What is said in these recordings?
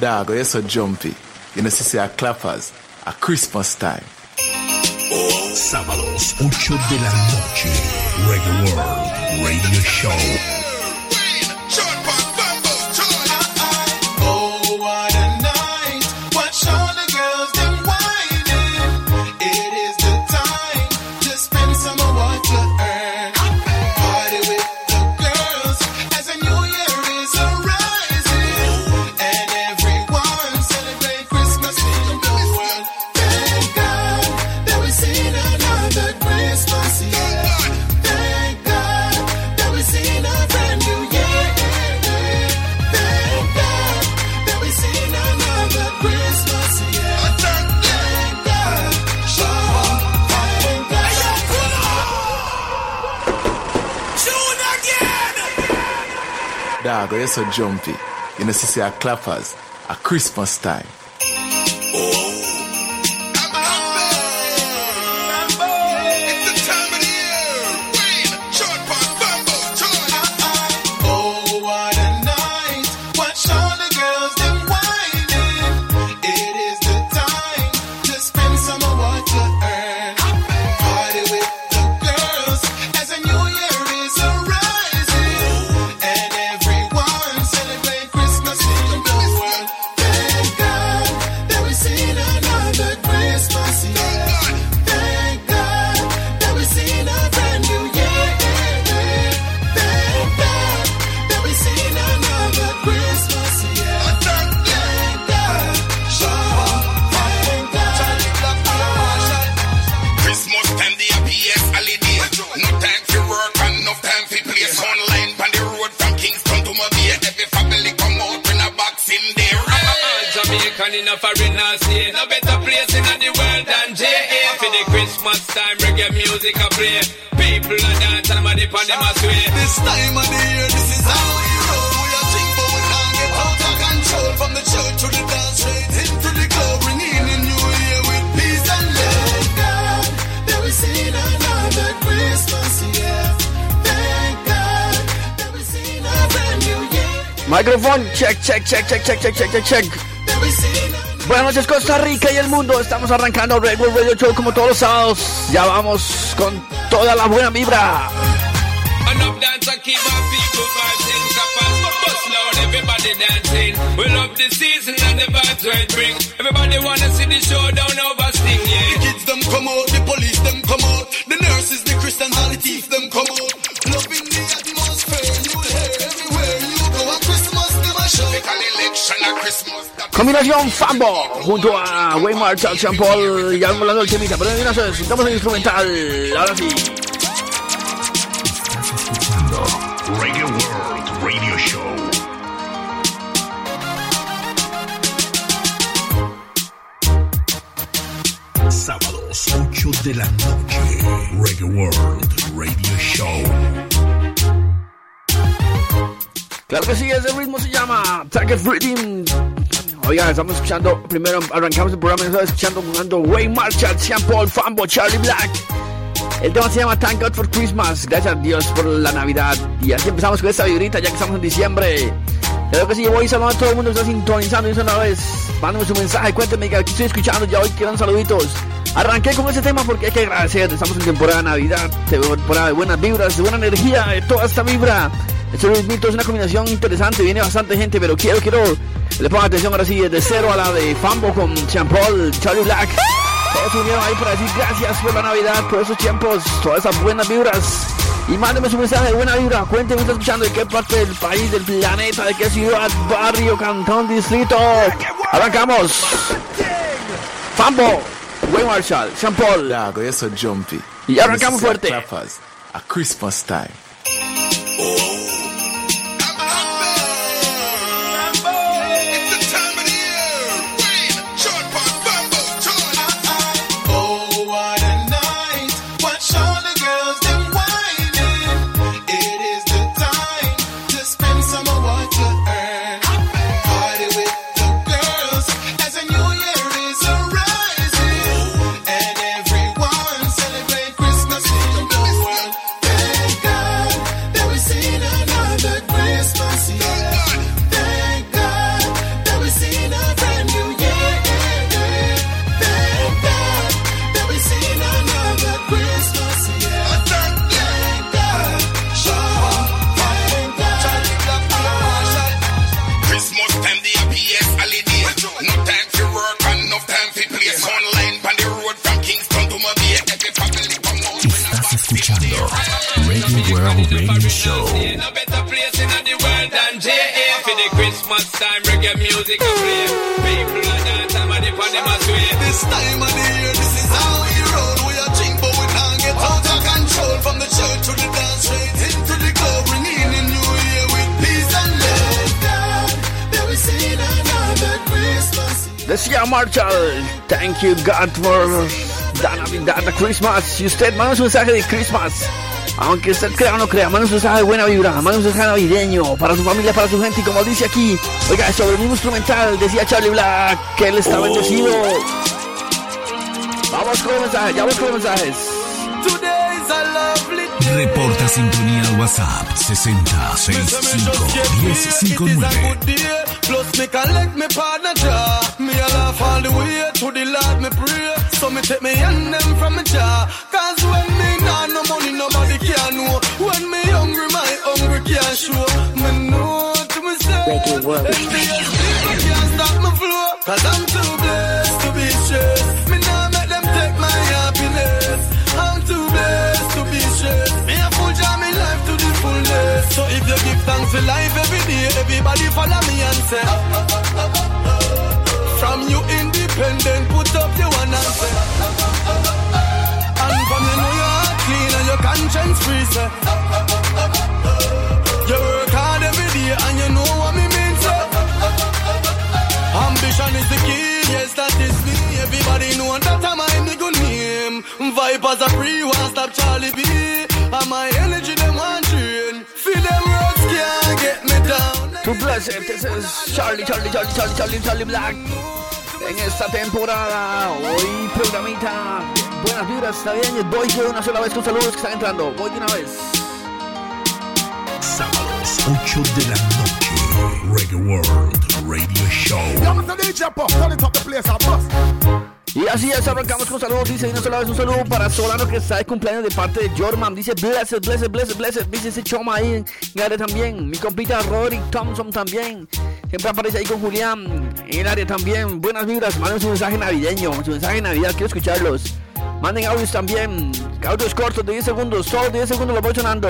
Dog, you're so jumpy. You know, see, our clappers. at Christmas time. Sábados, 8 de la noche. Reggae Radio Show. Dog, you're so jumpy. You know, see, our clappers. A Christmas time. check, check, check, check, check, check, check, check. Buenas noches Costa Rica y el mundo. Estamos arrancando Red Bull Radio Show como todos los sábados. Ya vamos con toda la buena vibra. everybody dancing. We love the season and vibes Combinación Fambo junto a Waymar, Charles Paul y algo la noche, pero no se estamos en instrumental. Ahora sí. Claro que sí, ese ritmo se llama Target Rhythm. Oigan, estamos escuchando, primero arrancamos el programa, estamos escuchando jugando Wayne Marshall, Sean Paul, Fambo, Charlie Black. El tema se llama Thank God for Christmas. Gracias a Dios por la Navidad. Y así empezamos con esta vibrita ya que estamos en diciembre. Claro que sí, voy saludando a todo el mundo que está sintonizando y una vez. Mándame su mensaje, cuénteme que aquí estoy escuchando. Ya hoy quiero saluditos. Arranqué con ese tema porque hay que agradecer. Estamos en temporada de Navidad, temporada de buenas vibras, de buena energía, de toda esta vibra. Este ritmito es una combinación interesante, viene bastante gente, pero quiero, quiero, le pongan atención ahora sí, desde cero a la de Fambo con Paul, Charlie Black. Todos unieron ahí para decir gracias por la Navidad, por esos tiempos, todas esas buenas vibras. Y mándeme su mensaje de buena vibra. Cuénteme, está escuchando de qué parte del país, del planeta, de qué ciudad, barrio, cantón, distrito. Arrancamos. Fambo, Wayne Marshall, Sean Paul. Dog, you're so jumpy. Y arrancamos fuerte. A Christmas time. It's Radio Show. No better place in the world than JA for the Christmas time reggae music I play. People are dance and money for them as way. This time of the year, this is how we roll. We are drink, but we can't get out of control. From the church to the dance, straight into the club, bringing in the new year with peace and love. God, that we see another Christmas. Decía Marshall, thank you God for that Navidad, the Christmas. Y usted manda un mensaje de Christmas. Aunque usted crea o no crea, un mensaje de buena vibra, manda un mensaje navideño para su familia, para su gente. Y como dice aquí, oiga, sobre el mismo instrumental, decía Charlie Black que él está bendecido. Vamos con los mensajes, ya vamos con los mensajes. Reporta sintonía al WhatsApp 6065 It is a 1059. Plus me collect me partner jaw. Me a laugh all the way to the Lord me pray. So me take me hand them from me jaw. Cause when me nah no money nobody can know. When me hungry my hungry can't show. Me know to myself. Reggae world. Envious people can't stop my flow. Cause I'm too blessed to be stressed. Give thanks for life every day, everybody follow me and say. From you independent, put up your one and say. And from you know your heart clean and your conscience free, say. You work hard every day and you know what me mean, say. Ambition is the key, yes, that is me. Everybody know that I'm my nigga name. Vipers are free, one stop Charlie B. And my energy, Charlie, Charlie, Charlie, Charlie, Charlie, Charlie Black. En esta temporada, hoy programita, buenas vibras navideñas. Voy de una sola vez con saludos que están entrando. Voy de una vez. Sábados 8 de la noche. Reggae World Radio Show. Y así es, arrancamos con saludos. Dice, y no solo vez un saludo para Solano que está de cumpleaños de parte de Jorman. Dice, blessed, blessed, blessed, blessed. Dice ese choma ahí área también. Mi compita Roderick Thompson también. Siempre aparece ahí con Julián en el área también. Buenas vibras, manden su mensaje navideño, su mensaje Navidad. Quiero escucharlos. Manden audios también. Audios cortos de 10 segundos. Solo 10 segundos los voy sonando.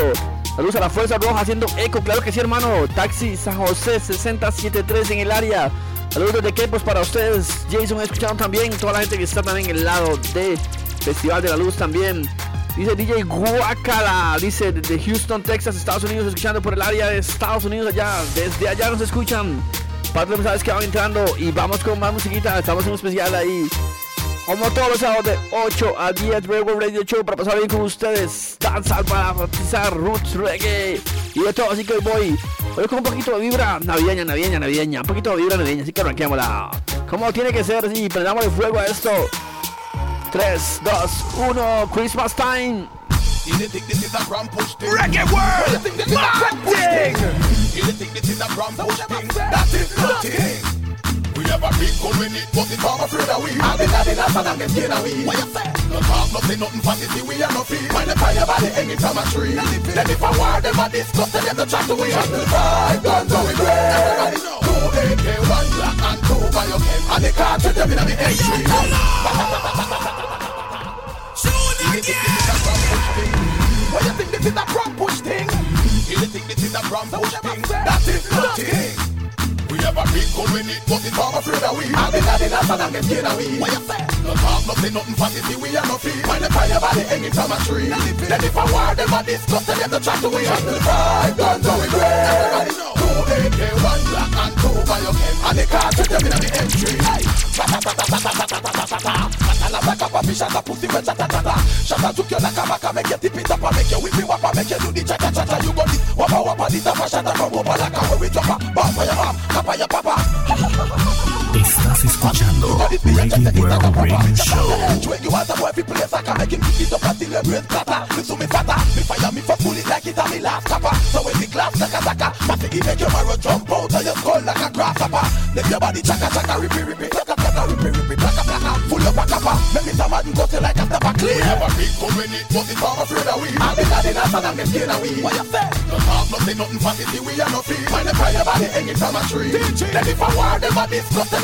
Saludos a la Fuerza Roja haciendo eco. Claro que sí, hermano. Taxi San José 6073 en el área. Saludos de Quepos para ustedes. Jason, escucharon también. Toda la gente que está también en el lado de Festival de la Luz también. Dice DJ Guacala. Dice de Houston, Texas, Estados Unidos. Escuchando por el área de Estados Unidos allá. Desde allá nos escuchan. Parte de los mensajes que van entrando. Y vamos con más musiquita. Estamos en un especial ahí. Como todos los sábados de 8 a 10 Reggae Radio Show para pasar bien con ustedes. Danza para bautizar roots, reggae y de todo. Así que hoy voy, voy con un poquito de vibra navideña, navideña, navideña. Un poquito de vibra navideña. Así que arranquémosla. Como tiene que ser, sí, prendámosle fuego a esto. 3, 2, 1, Christmas time. Reggae world! Thing? That is nothing! Have a big when it, but it's all afraid of we. I'll be daddy last and I'm scared of we. What you say? No talk, no say nothing fantasy, we are no fee. Find the fire by the hanging from a tree. Then if I war them, I discuss them, the chat to we. And the five guns on we great. Everybody know. Two AK, one black and two Bioken. And the cartridge them in the entry. You think this is a ram push thing? What you think this is a ram push thing? You think this is a ram push thing? That is nothing. We have a big gun when it, but it's all afraid of we. I'll be daddy last and I'm get scared of we. What you say? No talk, no say nothing fantasy, we are no fee. Find the fire by the hanging from a tree. Then if I war them, I discuss them, them the to we. And the five guns on we great. Everybody know. Two AK, one black and two Bioken. And the car cartridge them in the entry. Katana back up a fish and a pussy when chata-chata Shata took you like a maca, make you tip it up and make you whip it Make you do the cha-cha-cha-cha, you go this wappa wappa This a fashion that over like a where we drop a Bomb for your mom, cap on your papa Estás escuchando Reggae World Radio Show.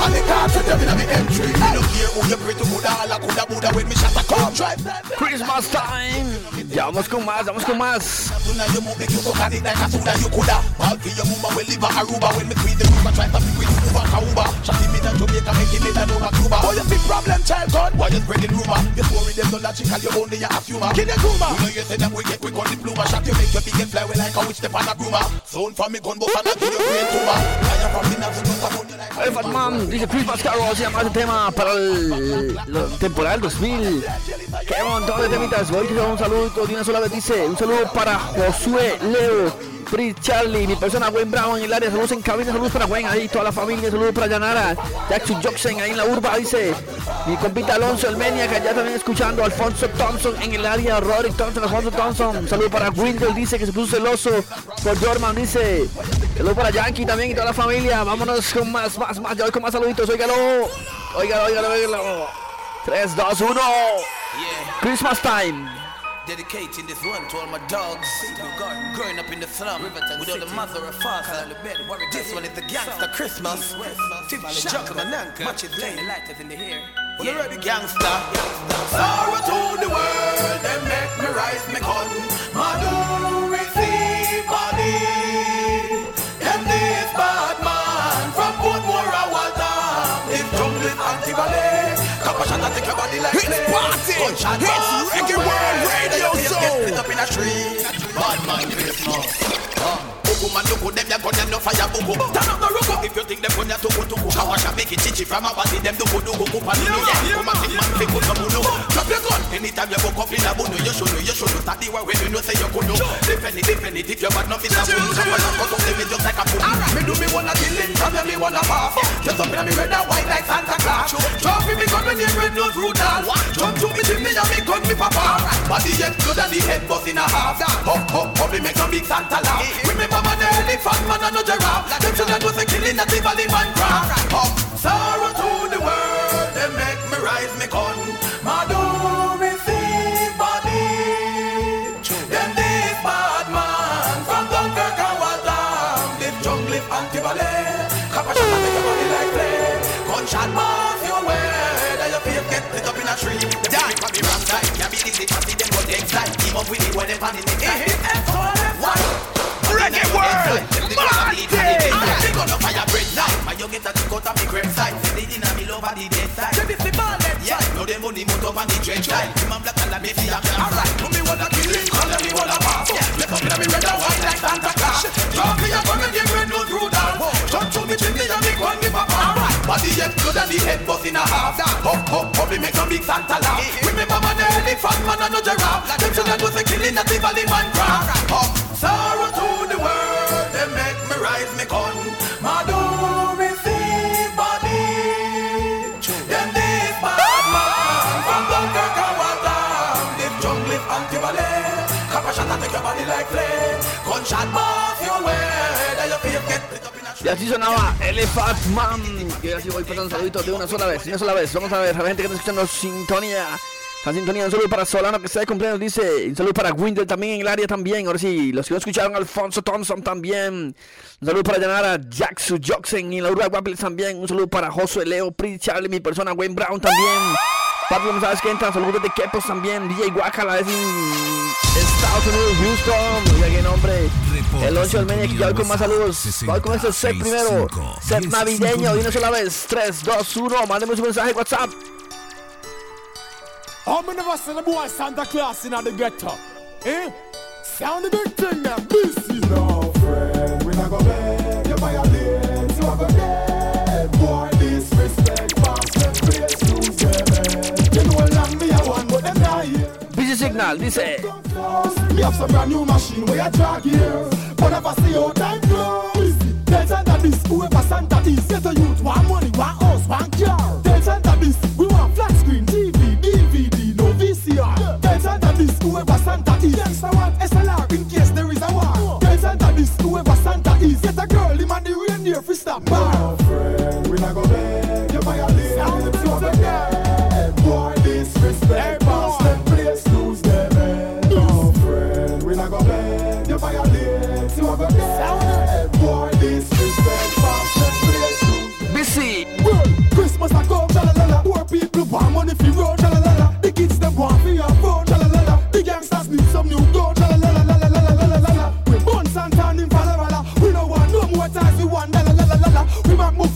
five guns on we great Two AK, and the Cause to them in me M3 Me no care who you Buddha All a Buddha Buddha when me shot a drive Christmas time. Vamos vamos. Tuna you move make you so can it like a tuna you coulda. Ball for your mama will live a Aruba. When me queen the river try to pick with you over Kauba Shot in a Jamaica make him in a Nova Cuba. Oh you big problem child gun Why you spreading rumor? You story them no logical you only a humor Kill your rumor You know you say them we get quick on the plumber Shot you make your big and fly away like a witch step on a broomer Sound from me gun bust and I kill your brain tumor Fire from navel just Fatman dice Christmas Carol se llama ese tema para el, del 2000. Qué montón de temitas. Voy a un saludo de una sola vez. Dice un saludo para Josué Leo. Prince Charlie, mi persona Wayne Brown en el área, saludos en cabina, saludos para Wayne ahí, toda la familia, saludos para Yanara, Jackson Jackson ahí en la urba, dice. Mi compita Alonso el Menia, que allá también escuchando, Alfonso Thompson en el área, Rory Thompson, Alfonso Thompson, saludos para Grindel, dice que se puso celoso por Jorman, dice, saludos para Yankee también y toda la familia, vámonos con más, más, más, ya voy con más saluditos, óigalo, óigalo, óigalo, óigalo, 3, 2, 1, Christmas time. Dedicating this one to all my dogs. Growing up in the slum with all the mother and father. This one is the gangster Christmas. Fifty Chuck Mananka. Much is late. lighters in the hair. The ready gangster. Sorrow to the world, them make me rise me gun. Madu body like It's party. It's Reggae. World Radio Show. get up in a tree. Bad man Christmas. Buku man look them ya gun them no fire buku. Turn up the ruku if you think them gun ya tuku tuku. Kawash a make it chichi from a body them duku duku kupa nunu. Come and take man fi some munu. Drop your gun anytime you go up in a bunu. You should know, you should know. Start the way when you know say you could know. Defend it, defend it. If your bad enough is a bunu. Someone else cut up them just like a fool. Me do me wanna kill it, from me wanna pass. Just up in me red and white like Santa Claus. Drop me me gun when you red nose out. Jump to me chimney and me gun me papa. Body head good and the head bust in a half. Hop hop hop, me make some big Santa laugh. Remember the elephant man and no giraffe. Them children was a killing at the valley man sorrow to the world, they make me rise me gun. Receive body. Them from Dunkirk and jungle. Kappa shot and make your body like. Gunshot your way. Then your face get lit up in a tree. Die from the wrong side. Can't be see them go next side. Team up with it when they pan in the next My young get a tick out of me grave side. They in a me love of the dead side. They miss the ball Yeah, now them money mount up on the trench side. Him and black and me feel Alright, to me wanna kill him, call me wanna pass. Let up in me red and white like Santa Claus. Drop me up on me give red nose through down. Jump to me chimney and me gun me papa. Body head good and the head bust in a half. Hop hop hop, me make some big Santa laugh. Remember man, the elephant man and no giraffe. Them children was a killing at the valley man craft. Hop, sorrow to the world, they make me rise me gun. Madu Y así sonaba Elephant Man. Y ahora sí voy pasando saluditos de una sola vez, una sola vez. Vamos a ver, a la gente que está escuchando sintonía. La sintonía, un saludo para Solano que está de cumpleaños, dice. Un saludo para Windel también en el área también. Ahora sí, los que no escucharon, Alfonso Thompson también. Un saludo para Yanara, Jackson Jackson y Laura Guapiles también. Un saludo para Josué Leo, Prince Charlie, mi persona, Wayne Brown también. Pablo González que entra, saludos de Kepos también. DJ Guacala es en Estados Unidos, Houston. Oiga qué nombre. El 8 del medio, ya voy con más saludos. Voy con este set primero. Set navideño, de una sola vez. 3, 2, 1. Mándeme su mensaje WhatsApp. How many of us the boy Santa Claus in the ghetto? Eh? Sound the big thing now. This is no friend. We not go. Busy Signal dice. Eh? Me have some brand new machine where I drag here. But never see how time goes. Tell Santa this, whoever Santa is. Get a youth, one money, one house, one car. Tell Santa this, we want flat screen, TV, DVD, no VCR. Tell Santa this, whoever Santa is. Yes, I want SLR in case there is a war. Tell Santa this, whoever Santa is. Get a girl, him and the reindeer for stop bar. No friend, we not go beg.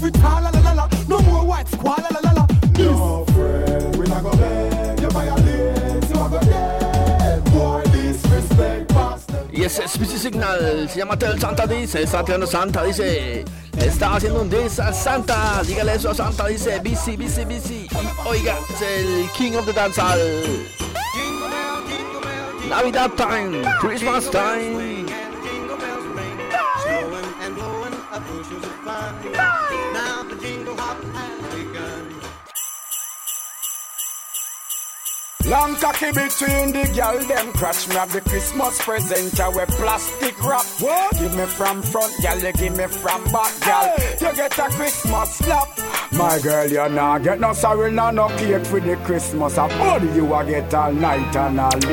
Africa, la la la la. Es se llama Santa, dice, está tirando Santa, dice, está haciendo un Santa, dígale eso a Santa, dice, bici, bici, bici, oiga, es el King of the Danzal. Navidad time, Christmas time. Long cocky between the girl them crush me have the Christmas present I wear plastic wrap. What? Give me from front, girl, you give me from back, girl. You get a Christmas slap. My girl, you nah get no sorry, nah no cake for the Christmas. A body you a get all night and all day.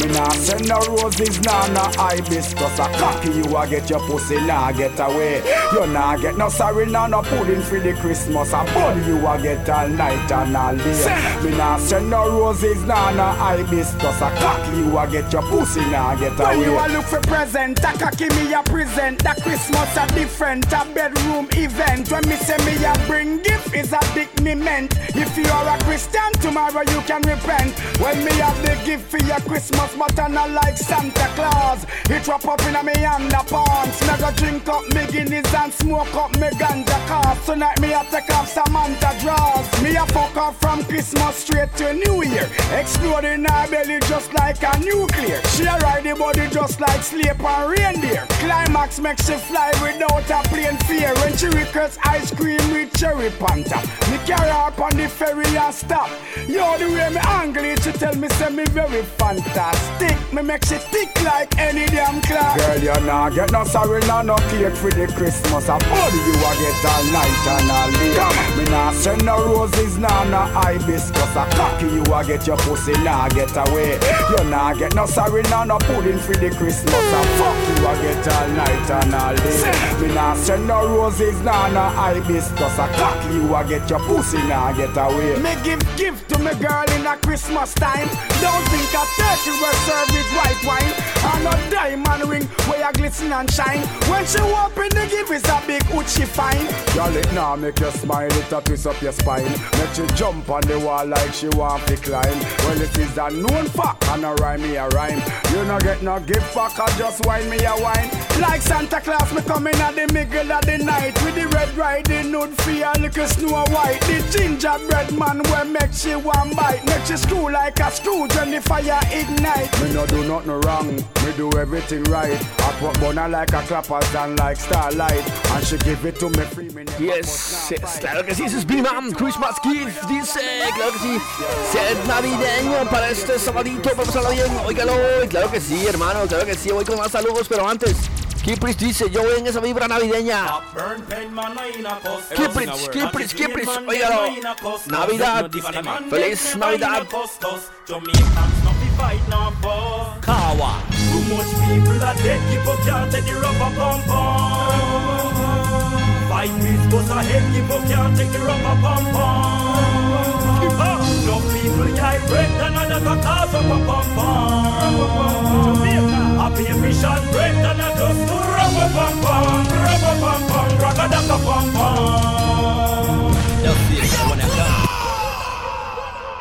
Me nah send no roses, nah no hibiscus. I cocky you a get your pussy, nah get away. You nah get no sorry, nah no pudding for the Christmas. A body you a get all night and all day. Me nah send no roses, nah no hibiscus. A cocky you a get your pussy, now nah get away. When you a look for present, a cocky me a present. That Christmas a different, a bedroom event. When me say me a bring gift is a big me meant. If you are a Christian, tomorrow you can repent. When me have the gift for your Christmas, but I not like Santa Claus. It wrap up in a me underpants. Me go drink up me Guinness and smoke up me ganja cars. Tonight me a take off Samantha draws. Me a fuck off from Christmas straight to New Year. Exploding her belly just like a nuclear. She ride the body just like sleep and reindeer. Climax makes she fly without a plane fear. When she requests ice cream with cherry panta. Me carry her up on the ferry and stop. Yo, the way me angle she tell me say me very fantastic. Me make she tick like any damn clock. Girl, you nah get no sorry, nah no cake for the Christmas. A body you a get all night and all day. Me nah send no roses, nah no hibiscus. A cocky you a get your pussy, nah get away. You nah get no sorry, nah no pudding for the Christmas. Fuck you a get all night and all day. Me nah send no roses, nah no hibiscus. A cocky you a get your pussy, nah get away. Me give gift to me girl in a Christmas time. Don't think a turkey will serve with white wine. And a diamond ring where a glisten and shine. When she open the gift is a big hood she find. Girl, it now make you smile, it a twist up your spine. Make you jump on the wall like she want to climb. Well, it is a known fact, and a rhyme me a rhyme. You no get no gift back, I just wine me a wine. Like Santa Claus, me coming at the middle of the night with the red riding hood for a little snow white. The gingerbread man will make she one bite, make she screw like a screw when the fire ignite. Me no do nothing wrong, me do everything right. I put bonner like a clappers and like starlight. And she give it to me free, me Yes, yes, claro que sí, es Billy Man, Christmas Gift, dice, claro que sí, ser navideño para este sabadito, vamos a bien, óigalo, claro que sí, hermano, claro que sí, voy con más saludos, pero antes, Kipris dice, yo voy en esa vibra navideña. Kipris, Kipris, Kipris, óigalo, Navidad, feliz Navidad. Kawa. Too much people are dead, people can't take the rubber pump pump. Fight with bust ahead, people can't take the rubber pump pump. No people die break, and another cause of a pump pump. Jamaica, happy mission break, and I just do rubber pump pump, rubber pump pump, rubber duck pump pump. Just see it when I come.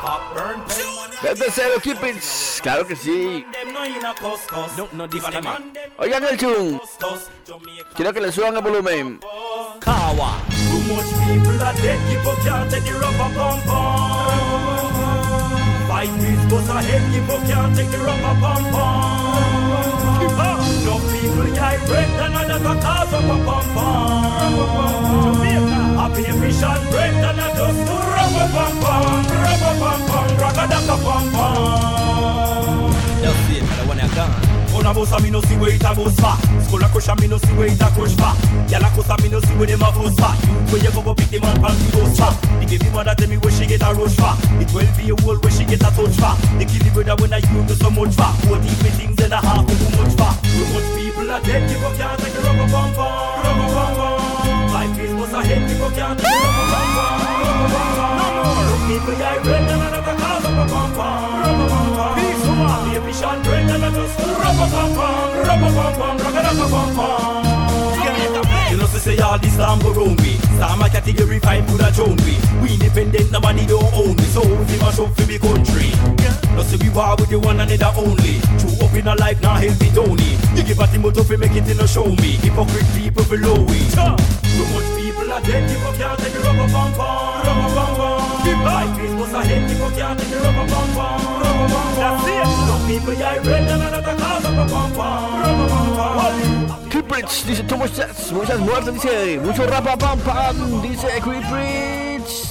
Pop burn, pen Desde cero, Kiprich, claro que sí. them no in a cuss cuss. No, no, this man. Oigan el tune, quiero que le suban el volumen. Kawa. Too much people are dead, people can't take the rubber pump pump. Fight with bust ahead, people can't take the rubber pump pump. A. Jamaica, happy mission break, and I just do rubber pump pump, rubber rubber duck pump pump. Gone. Una bossa me no see where it a goes far School a crush and me no see where it a crush far Gyal a cuss and me no see where them a fuss far Where you go go pick the man from the house far The baby mother tell me where she get a rush far will be a hole where she get a touch far The kitty brother when I you do so much far What if me things in a half me too much far Too much people are dead people can't take the rubber bum bum Rubber bum bum Life is bust ahead people can't take the rubber bum bum Rubber bum bum No more. People die red and another cause of a bum bum Rubber bum bum Rubber bum bum bum You know, say say all the slam go me. Star my category five have thrown me. We independent, nobody don't own me. So we must up for the country. No say we war with the one another only. True up in a life, now help it only. You give a Timothy fi make it in a show me. Hypocrite people below it. Too much people are dead, people can't take the rubber bum bum. Rubber bum bum. Life is what's ahead, people can't take the rubber people, yeah, red and another dice Thomas Jazz, muchas muertes, dice mucho rapa pam pam, dice Kiprich.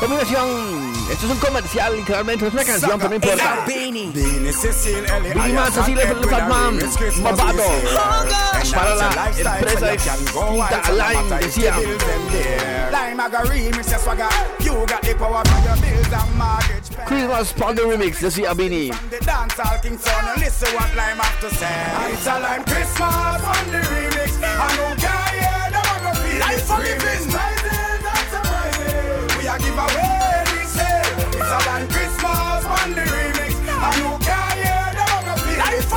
Combinación. Esto es un comercial, literalmente. Es una canción, pero no importa. Bima Cecilia Fatman, Mapato. Para la empresa Quinta decía. Mr. Swagger. You got the power for your bills and market. Christmas Party Remix, Jesse Abini. The dance all king son, listen what Lime have to say. It's a Lime Christmas Remix. I know guy, yeah, one. Life not surprising. We are give away this year. It's a Lime Christmas Panda Remix. I know guy, yeah, no one gonna Life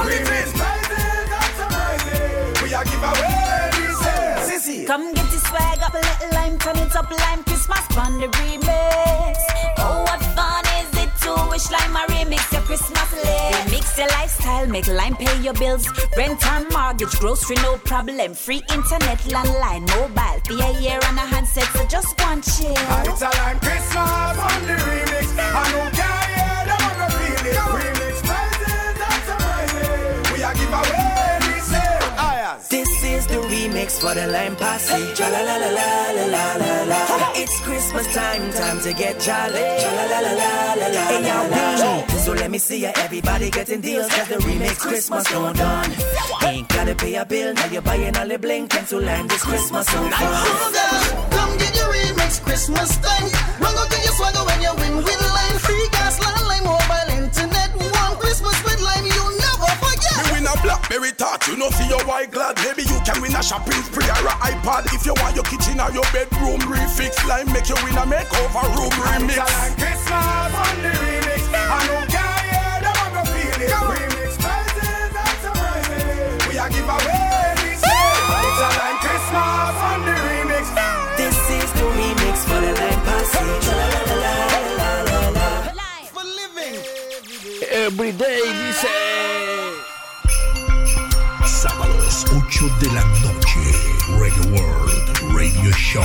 not surprising. We are give away this year. Come get swag up, let Lime turn it up, Lime Christmas Remix. Oh, what fun to wish lime a remix your Christmas list? Mix your lifestyle, make lime pay your bills. Rent and mortgage, grocery, no problem. Free internet, landline, mobile. For a year and a handset, so just one chill. It's a Lime Christmas on the remix. I don't care, yeah, them a go feel it. mix for the lime posse. La la la la la la la la. It's Christmas time, time to get jolly. La la la la la la. Hey, y'all, so let me see ya. Everybody getting deals, cause the remix Christmas going on. Ain't gotta pay a bill, now you're buying all the bling. Time to land this Christmas so far. Come get your remix Christmas time. Run go get your swagger when you win with Lime. Free gas, landline, mobile internet a Blackberry tart, you know see your white glad. Maybe you can win a shopping spree or a iPad. If you want your kitchen or your bedroom refix, Lime make you win a makeover room remix. It's a Lime Christmas on the remix. I don't care, yeah, them a go feel it. Remix prizes and surprises. We a give away this. It's a Lime Christmas on the remix. This is the remix for the Lime Posse. La la la la la la la. For living. Every day, dice. Sábados 8 de la noche. Reggae World Radio Show.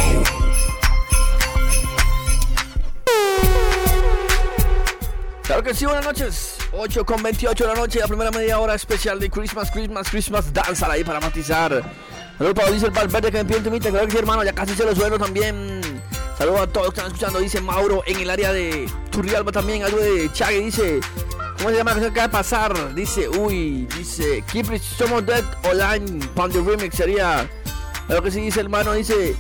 Claro que sí, buenas noches. 8 con 28 de la noche, la primera media hora especial de Christmas, Christmas, Christmas Danza ahí para matizar. Saludos para el Valverde que me pide un claro que sí, hermano, ya casi se lo suelo también. Saludos a todos los que están escuchando, dice Mauro en el área de Turrialba también, algo de Chague, dice. ¿Cómo se llama la que va a pasar? Dice, uy, dice, Keep Somos Dead Online, Pound Remix sería. Claro que sí, dice hermano, dice.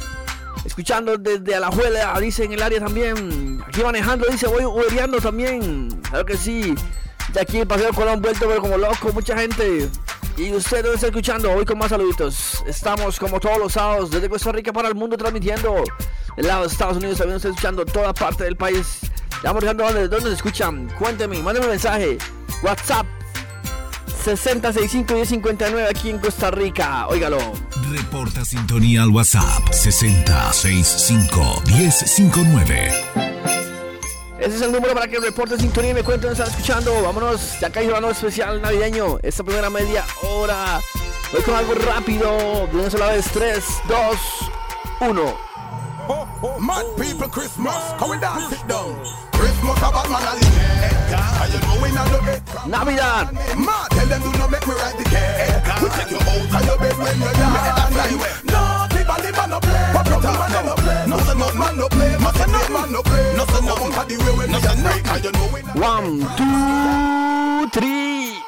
Escuchando desde Alajuela, dice en el área también. Aquí manejando, dice, voy ubereando también. Claro que sí. De aquí el Paseo Colón vuelto pero como loco, mucha gente. Y usted debe estar escuchando hoy con más saluditos. Estamos como todos los sábados desde Costa Rica para el mundo transmitiendo. Del lado de Estados Unidos también está escuchando toda parte del país. Ya marcando dónde, dónde se escuchan. Cuénteme, mándeme un mensaje. WhatsApp 6065 1059 aquí en Costa Rica. Óigalo. Reporta sintonía al WhatsApp 6065 1059. Ese es el número para que reporte sintonía y me cuenten dónde están escuchando. Vámonos, ya cayó la noche especial navideño. Esta primera media hora. Voy con algo rápido. De una sola vez. 3, 2, 1. Mad people Christmas, dance it down. Christmas a bad man a live. And you know we not do it. Navidad. Mad, tell them do not make me ride the cake. We take you out of your bed when you're down. No, the body man no play. Pop it up, man no play. No say no man no play. No say no man no play. No say no man the way when you break. And you know we not. One, two, three.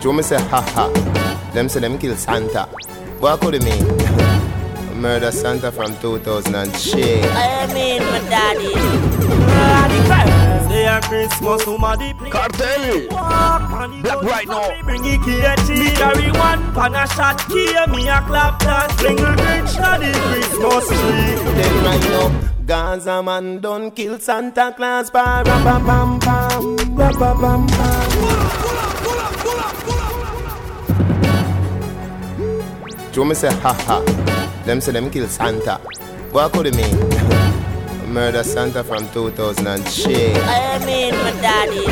Joe me say ha ha. Them say them kill Santa. What could it mean? Murder Santa from 2000 and shit. I mean, my daddy. Say a Christmas, somebody play. Kartel. Black right now. Bring it here, me carry one pan a shot here, me a clap dance, bring a great shot the Christmas tree. Then right now, Gaza man done kill Santa Claus. Ba ra ba bam bam. Ba ba bam bam. Joe me to say ha ha. Them say them kill Santa. What could it mean? Murder Santa from 2000 and shit. I mean, my daddy.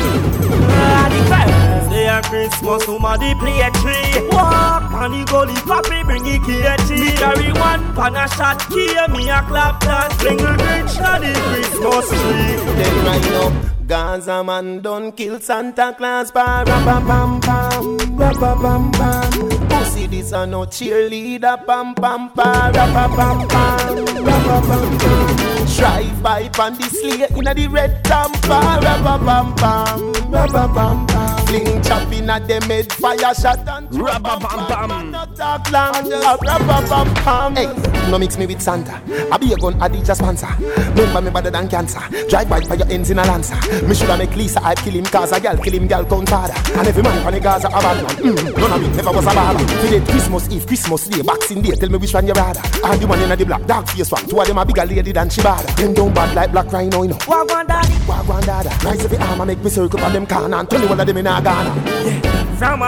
Day of Christmas, somebody play a tree. Walk on the gully, papi bring the key Me carry one pan a shot key, me a clap dance, bring a Grinch on the Christmas tree. Then right up. Gaza man done kill Santa Claus pa rapa pam pam rapa pam pam Pussy this a no cheerleader. Pam pam pa rapa pam pam rapa pam pam Drive by pan the sleigh inna the red tampa. Rapa pam pam rapa pam pam Fling chop inna them head fire shot and rapa pam pam No talk long rapa pam pam Hey, no mix me with Santa. I be a gun Adija sponsor Remember me better than cancer. Drive by for your ends in a lancer. Me shoulda make Lisa I kill him cause a gal kill him gal count harder. And every man from the Gaza a bad man. Mm, None of me never was a baller Today Christmas Eve, Christmas Day, Boxing Day Tell me which one you rather. And the one in the black dog face one. Two of them a bigger lady than Shibada Them down bad like black rhino you know. Wagwan daddy. Wagwan dada. Rise every arm and make me circle on them corner And tell me one of them in a Ghana yeah. From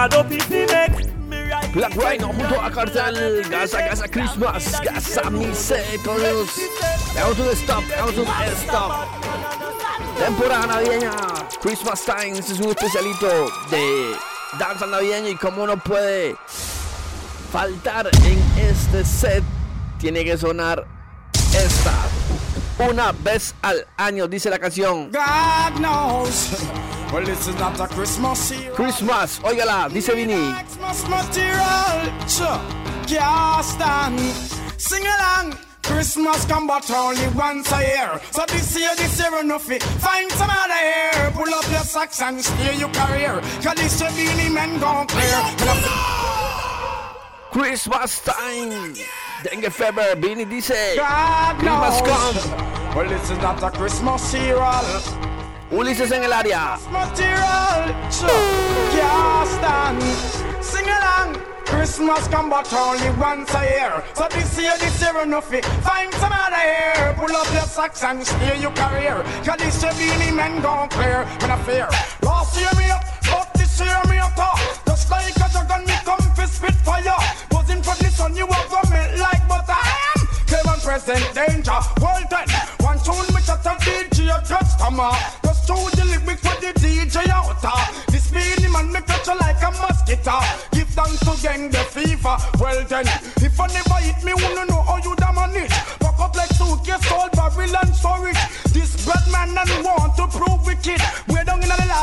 Black Rhino junto a Cartel, Gaza, Gaza Christmas, Gaza Mise, todos. Vamos to the stop, vamos to the stop. Temporada navideña, Christmas Time, este es un especialito de danza navideña y como no puede faltar en este set, tiene que sonar esta. Una vez al año, dice la canción. God knows. Well, this is not a Christmas cereal. Christmas, óigala, dice Vini. Christmas material. Sure. Can't stand. Sing along. Christmas come but only once a year. So this year, this year enough it. Find some other year. Pull up your socks and steer your career. Cause this year Beenie Man gon' clear. Christmas time. Dengue fever, Vini dice. God Christmas knows. come. Well, this is not a Christmas cereal. Ulises en el área. material. So, can't stand. Sing along. Christmas come but only once a year. So this year, this year enough it. Find some other year. Pull up your socks and steer your career. Cause this year Beenie Man gon' clear. When I fear. Last year me up, but this year me up. Just like a dragon me come for spit fire. Buzzing from the sun you to melt like butter. I am Clever present danger. World ten. One tune me chat a DJ a customer. Just through the lyrics for the DJ out. uh. This Beenie Man me catch you like a mosquito. Give thanks to gang the fever. Well then, if I never hit me, wanna know how you damn da manage. Pack up like suitcase, all barrel and storage. This bad man and want to prove wicked.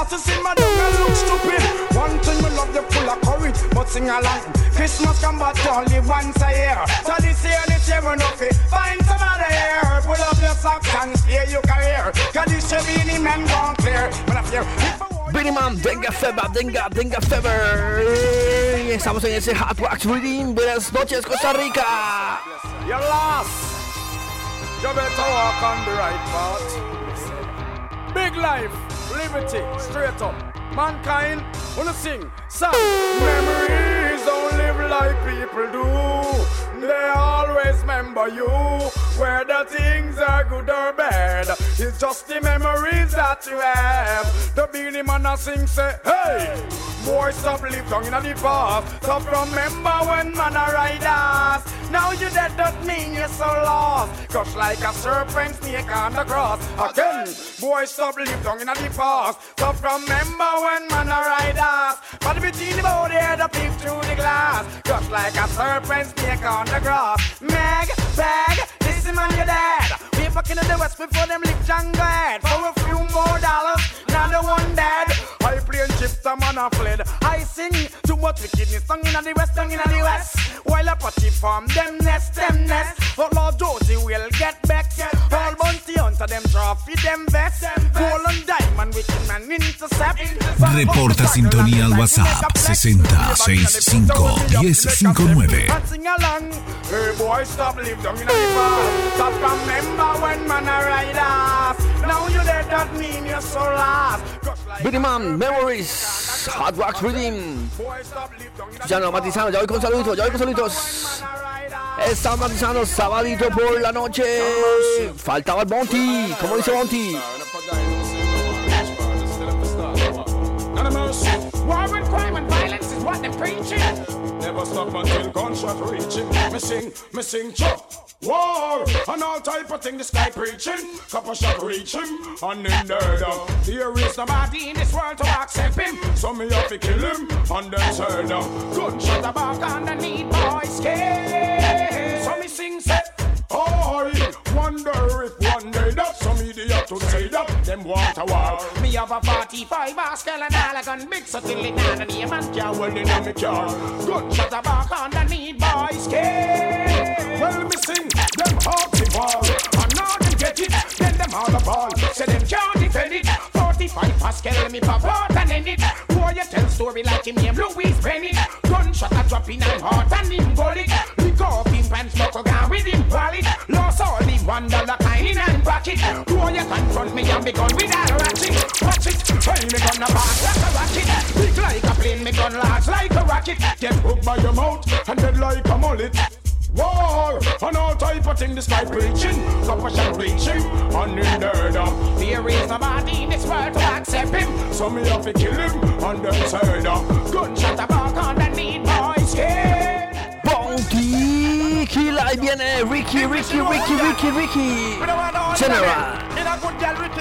Down in the last to see my dog and look stupid. One thing me love you full of courage, but sing along. Christmas come but only once a year. So this year, this year enough it. Find some other year. Pull up your socks and steer your career. Cause this year Beenie Man gon' clear. When I fear, if I Denga Fever, Denga, Denga Fever. Y Estamos en ese Hot Wax Reading. Buenas noches, Costa Rica. You're lost. You better walk on the right path. Big life, liberty, straight up. Mankind, wanna sing song. Don't live like people do. They always remember you. Whether things are good or bad, it's just the memories that you have. The Beenie Man a sing say, hey, boy, stop live down in the past. Stop from remember when man a ride us. Now you dead don't mean you're so lost. Crush like a serpent snake on the cross. Again, boy, stop live down in the past. Stop remember when man a ride us. But between the body peep through the glass. Crush like a serpent snake on the grass. Meg, bag, listen man, you're dead. We fucking in the west before them lick Django head. For a few more dollars, now the one dead. I play and chip some man a fled. I sing too much wickedness song in the west, song in the west. While a party farm, them nest, them nest. But Lord Josie will get back. All bounty hunter, them trophy, them vest. Gold and diamond, wicked man intercept. Reporta sintonía al WhatsApp 6065 1059. And sing. Hey boy, stop live down in the past. Stop remember when man a ride us. Now you dead, that mean you're so lost. Vinny Man, Memories, Hot Wax Reading. Ya no, matizando, ya voy con saluditos, ya voy con saluditos. Están matizando sabadito por la noche. Faltaba el Monty, ¿cómo dice Monty? War and crime and violence is what they're preaching. Never stop until gunshot reaching. Me sing, me sing, chop. War and all type of thing the sky preaching. Couple shot reaching and in there. There is nobody in this world to accept him. So me have to kill him and then turn down. Gunshot a back need boys skin. So me sing say. Oh, I wonder if one day that some idiot would say that them want a war. Me have a 45 Pascal and all a gun big so till it down and name and car well in a me car. Gunshot a back underneath boys skin. Well, me sing them hearty ball. And now them get it, then them all a ball. Say them can't defend it. 45 Pascal, me pop out and end it. Boy, you tell story like him name Louise Bennett. Gunshot a drop in and heart and him bullet. Lick up him pants, smoke gun with him wallet. Lost all the one dollar kind in and pocket. Boy, you confront me and me gun with a ratchet. Watch it, tell me gonna pass like a rocket. Big like a plane, me gun large like a rocket. Get hooked by your mouth and dead like a mullet. War and all type of thing the sky preaching, compassion reaching, and in there is nobody in this world to accept him, so me have to kill him and then down. Gunshot a back underneath boys skin. Bonky, Kila, ahí viene Ricky, Ricky, Ricky, Ricky, Ricky. General.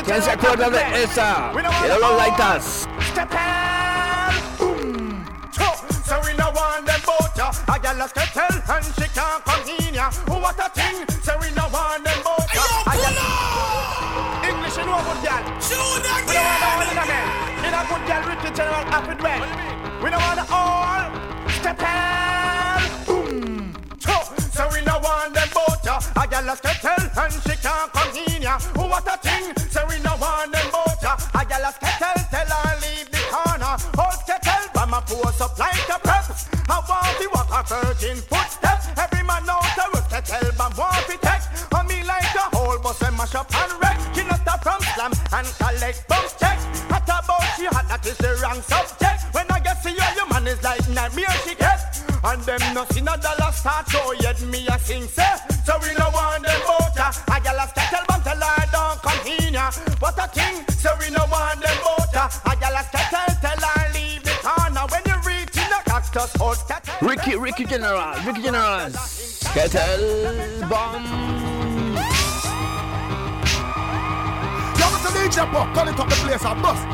¿Quién se acuerda de esa? Quiero los laitas. So we no want them boat ya. A gal a skettle and she can't come in ya. Oh, what a thing. So we no want them boat ya. A gal English you know good gal. Shoot that We don't want all in a man. In a good gal Richard General Rapid Red. We don't want all. Step out. Ya. A a skettle and she can't come in ya. What a thing. So we no want them boat ya. A gal a skettle tell her leave the corner. Hold skettle from a pose up like a prep. I want the walk a virgin footsteps. Every man knows the root skettle but want to take. On me like a whole bus and mash up and wreck. She not stop from slam and collect bounce checks. Hot about she hot, that is the wrong subject. When I get see her, your man is like nightmare she gets. And them no see no dollar start show yet me a Ricky, Ricky General, Ricky General. Kettle Bomb. Yo, Mr. DJ Pop, turn it up the place and bust.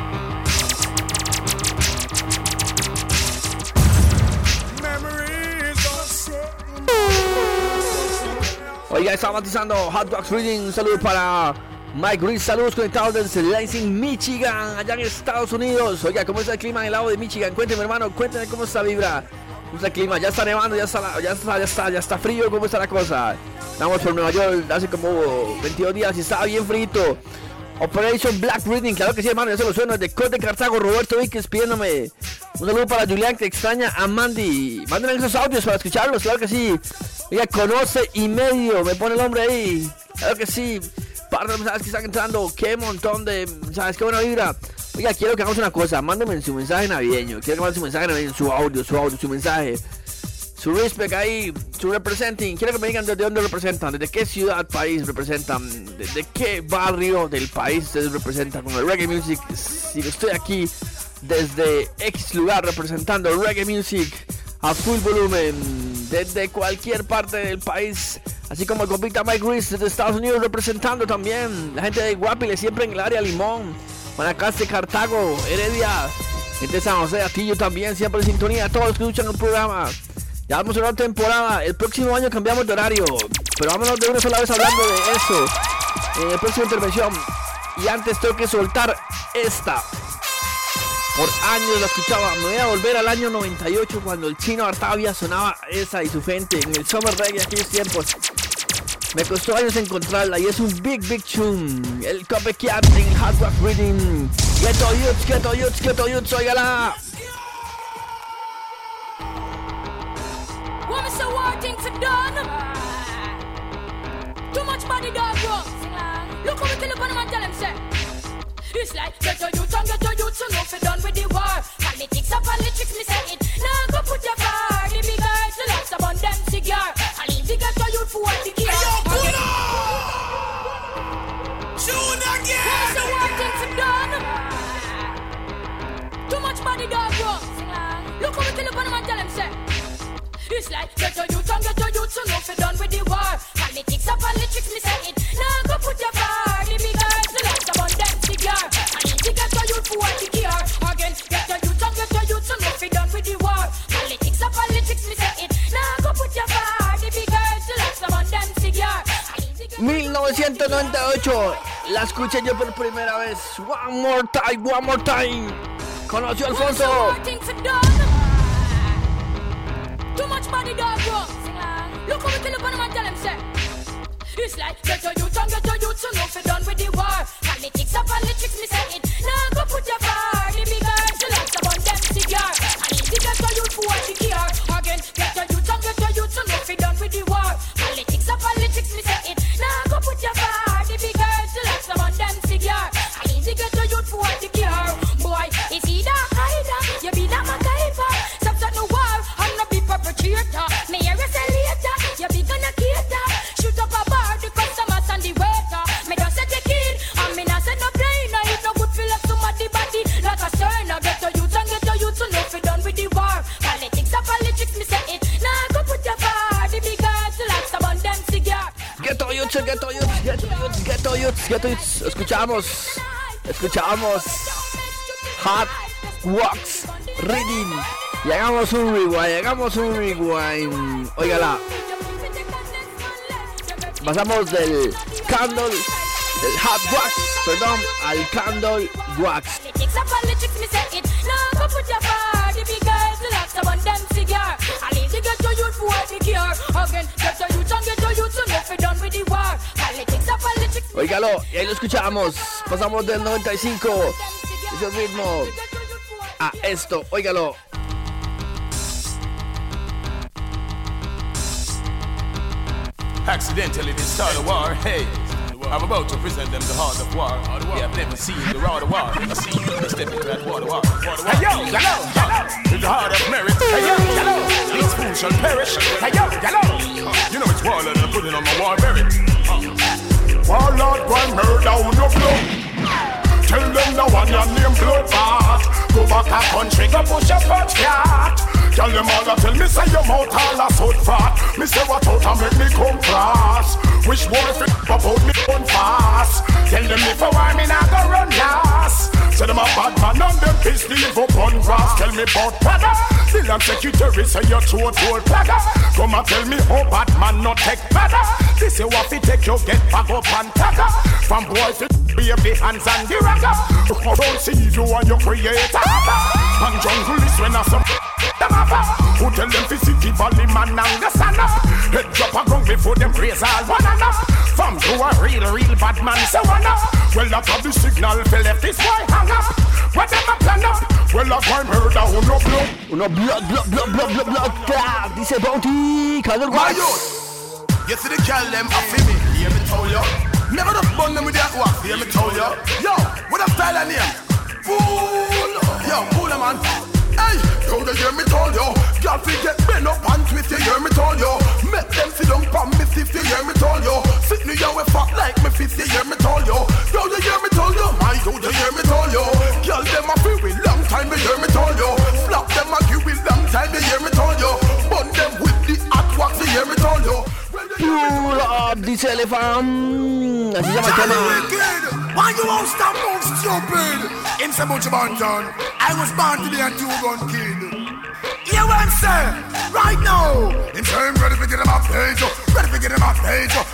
Oiga, está matizando Hot Dogs Riddim. Un saludo para Mike Reed. Saludos conectados desde Lansing, Michigan, allá en Estados Unidos. Oiga, ¿cómo está el clima en el lado de Michigan? Cuénteme, hermano, cuénteme cómo está vibra. ¿Cómo está el clima? Ya está nevando, ya está, ya está, ya está, ya está frío. ¿Cómo está la cosa? Estamos por Nueva York hace como 22 días y estaba bien frito. Operation Black Reading, claro que sí, hermano, ya se lo suena. De Cote Cartago, Roberto Víquez pidiéndome un saludo para Julián, que extraña a Mandy. Mándenme esos audios para escucharlos, claro que sí. Oiga, conoce y medio, me pone el nombre ahí. Claro que sí. De que están entrando, qué montón de mensajes, qué buena vibra. Oiga, quiero que hagamos una cosa, mándenme su mensaje navideño. Quiero que manden su mensaje navideño, su audio, su audio, su mensaje. Su respect ahí, su representing. Quiero que me digan desde dónde representan, desde qué ciudad, país representan, desde qué barrio del país ustedes representan con el reggae music. Si estoy aquí desde X lugar representando reggae music a full volumen, desde cualquier parte del país. Así como el compita Mike Reese desde Estados Unidos representando también la gente de Guapile, siempre en el área Limón, Guanacaste, Cartago, Heredia, gente de San José, Atillo también, siempre en sintonía, todos que escuchan el programa. Ya vamos a una temporada. El próximo año cambiamos de horario. Pero vámonos de una sola vez hablando de eso. En la próxima intervención. Y antes tengo que soltar esta. Por años la escuchaba. Me voy a volver al año 98 cuando el chino Artavia sonaba esa y su gente en el Summer Reggae de aquellos tiempos. Me costó años encontrarla y es un big, big tune. El Copycat en Hard Rock Reading. Ghetto Youths, Ghetto Youths, Ghetto Youths, say war things? Too much body dog. Look how. It's like get your youth and get your youth so no fi done with the war. Politics and politics me say it. Now go put your car. The big guys the lots upon them cigar. And leave the get your youth for what the gear. Hey yo, pull Tune again. What me say war things are done? Too much body dog bro. Look how we kill up on them and tell them say. It's like get your youth and get your youth to know fi done with the war. Politics and politics, me say it. Now go put your far. 1998, la escuché yo por primera vez. One more time, one more time. Conoció a Alfonso. Things are done. Too much body dog bro. Look how we kill up on tell them say. It's like get your youth and get your youth to know fi done with the war. Politics and politics, me say it. Now go put your far. The big girls, the likes of on them cigar. And if you get your youth for what you care. Again, get your youth and get your youth to know fi done with the war. Politics and politics, me say it. Ghetto Youths, Ghetto Youths, Ghetto Youths, Ghetto Youths, Ghetto Youths. Escuchamos, escuchamos Hot Wax Riddim. Llegamos un rewind, llegamos un rewind. Óigala. Pasamos del candle, del hot wax, perdón, al candle wax. Politics and politics, me say it. Now go put your bar. The big girls, the likes of on them cigar. I need to get your youth for what me care. Again, get your youth and get your youth to know fi done with the war. Politics and politics. Óigalo, y ahí lo escuchamos. Pasamos del 95, ese ritmo, a esto. Óigalo. Accidentally they start a war. Hey, I'm about to present them the heart of war. They have never seen the road of war. I see you step into that water war. Hey yo, hello, hello. With the heart of merit. Hey yo, hello. These fools shall perish. Hey yo, hello. You know it's war that I'm putting on my war merit. Warlord, one murder, who no blow. Tell them the one your name bloodbath. Go back a country, go push a fat cat. Tell them all a tell me say your mouth all a soot fat. Me say what out and make me come cross. Wish boy if it pop out me run fast. Tell them if I want me not go run last. Say them a bad man and them piss live up on grass. Tell me about Prada. Still I'm secretary say your throat whole plaga. Come and tell me how bad man not take Prada. This you what fi take you get back up and tagger. From boy fi baby hands and the ragga. Don't see you and your creator. And jungle is when I some them have Who tell them fi city valley man and the stand up. Head drop a gun before them raise all one enough. From to a real real bad man say one up. Well that have the signal fi left this boy hang up. What them a plan up? Well that boy murder who no blow. Uno blood, blood, blood, blood, blood, blood. Clap. a Bounty, Candle My Wax. youth, you see the girl them a fi me. Hear me tell you. Never just burn them with that wax. Hear me tell you. Yo, what a style and name? Fool. Yo, cool man. Hey, yo, you hear me tell you. Girl fi get bent up and twist. You hear me tell you. Make them sit down pon me stiff. You hear me tell you. Sit me here with fuck like me fist. You hear me tell you. Yo, you hear me tell you. My yo, you hear me tell you. Girl them a feel with long time. You hear me tell you. Slap them a give with long time. You hear me tell you. Burn them with the hot wax. You hear me tell you. Pull up, Elefant. Así se llama el tema. Why you won't stop move stupid? In Sabuchi Banton, I was born to be a two-gun kid. You want say right now? In time, ready to get him off oh. ready to get him off oh.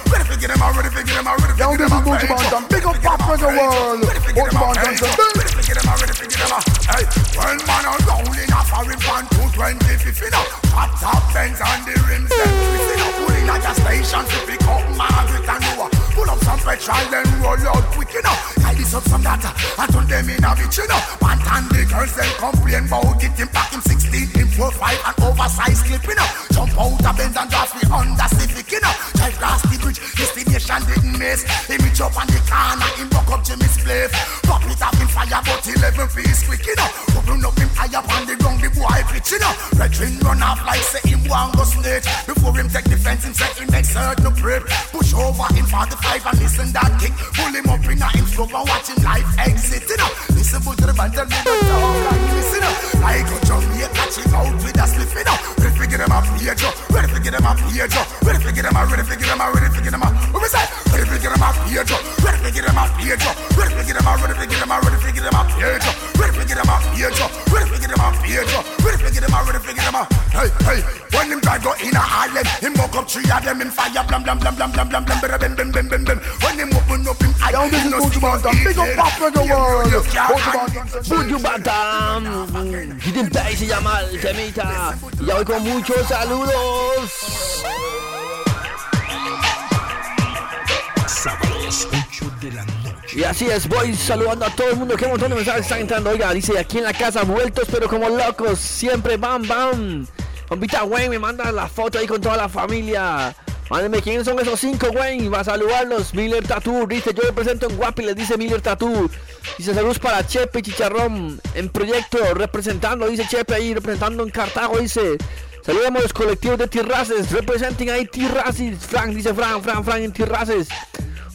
ready to get him out, ready to get him out, ready to get him off page. oh. Big up Pop for the world. Ready to get him page, oh. ready to get him out, ready to get him out. Hey, when man are rolling a foreign van 220 50 now, hot top fence on the rims, twisting up, pulling at your station to pick up Margaret and Noah. Pull up some petrol, then roll out quick, you know. Tie up some data, and turn them in a bitch, you know. One time the girls, they complain about it, him back him 16, him 4, 5, and oversized clip, you know. Jump out of Benz and draft me under Civic, you know. Drive past the bridge, destination didn't miss. Him reach up on the corner, him rock up Jimmy's place. Pop it up in fire, but 11 feet quick, you know. Open up him high on the ground, the boy pitch, you know. Red ring run off like say him want go snitch. Before him take defense, him say him next hurt no prep. Push over in 45 and listen that kick. Pull him up in a him slope and watch him life exit, you know. Listen to the band, tell me the dog and listen up. Like a Jamaica, catching out with a slip, you know. We figure them up, page, page. Ready to get them out, ready to get them out, ready to get them out. What we say? Ready to get them out, page. Ready to get them out, page. Ready to get them out, ready to get them out, ready to get them out, page. Ready to get them out, page. Ready to get them out, page. Ready to get them out, ready to get them out. Hey, hey. When them try go in a Harlem, him walk up three of them in fire, blam blam blam blam blam blam blam, bam bam bam bam bam bam. When him open up him eye, Yo, this is no Buju see no Bantam. Big up evil. Pop Reggae World. You can't Buju hide Bantam. Buju Bantam. Hidden Bay se llama el temita. Y voy con muchos saludos. Sábados 8 de la noche. Y así es, voy saludando a todo el mundo. Qué montón de mensajes están entrando. Oiga, dice aquí en la casa, vueltos pero como locos. Siempre bam, bam. Compita Wayne me manda la foto ahí con toda la familia. Mándenme quiénes son esos cinco, Wayne. Va a saludarlos. Miller Tattoo. Dice, yo me presento en Guapi, les dice Miller Tattoo. Dice, saludos para Chepe Chicharrón. En proyecto, representando, dice Chepe ahí, representando en Cartago, dice. Saludamos los colectivos de Tirraces. Representing ahí Tirraces. Frank, dice Frank, Frank, Frank en Tirraces.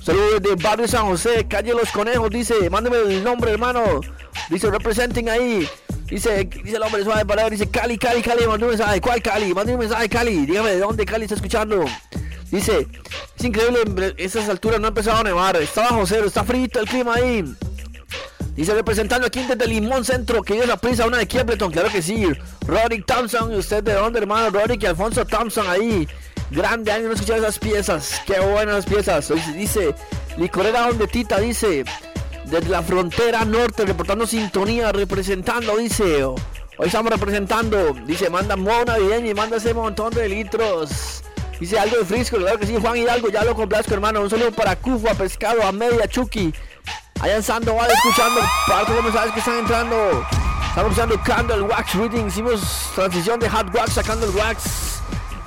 Saludos de Barrio San José, calle Los Conejos, dice, mándeme el nombre, hermano. Dice, representing ahí. Dice, dice el hombre suave palabra, dice Cali, Cali, Cali, mandé un mensaje. ¿Cuál Cali? Mandé un Cali. Dígame de dónde Cali está escuchando. Dice, es increíble, esas alturas no ha empezado a nevar. Está bajo cero, está frito el clima ahí. Dice representando aquí desde Limón Centro, que dio la prisa una de Kiebleton, claro que sí. Roderick Thompson, ¿y usted de dónde, hermano? Roderick y Alfonso Thompson ahí. Grande año no escuchar esas piezas. Qué buenas piezas. Dice Licorera donde Tita, dice. Desde la frontera norte, reportando sintonía, representando, dice. Hoy estamos representando. Dice, manda modo navideño y manda ese montón de litros. Dice algo de frisco, claro que sí, Juan Hidalgo, ya lo complazco, hermano. Un saludo para Cufa, Pescado, a Media, Chucky. Allá en Sandoval escuchando parte de los mensajes que están entrando. Estamos escuchando Candle Wax Reading. Hicimos transición de Hot Wax a Candle Wax.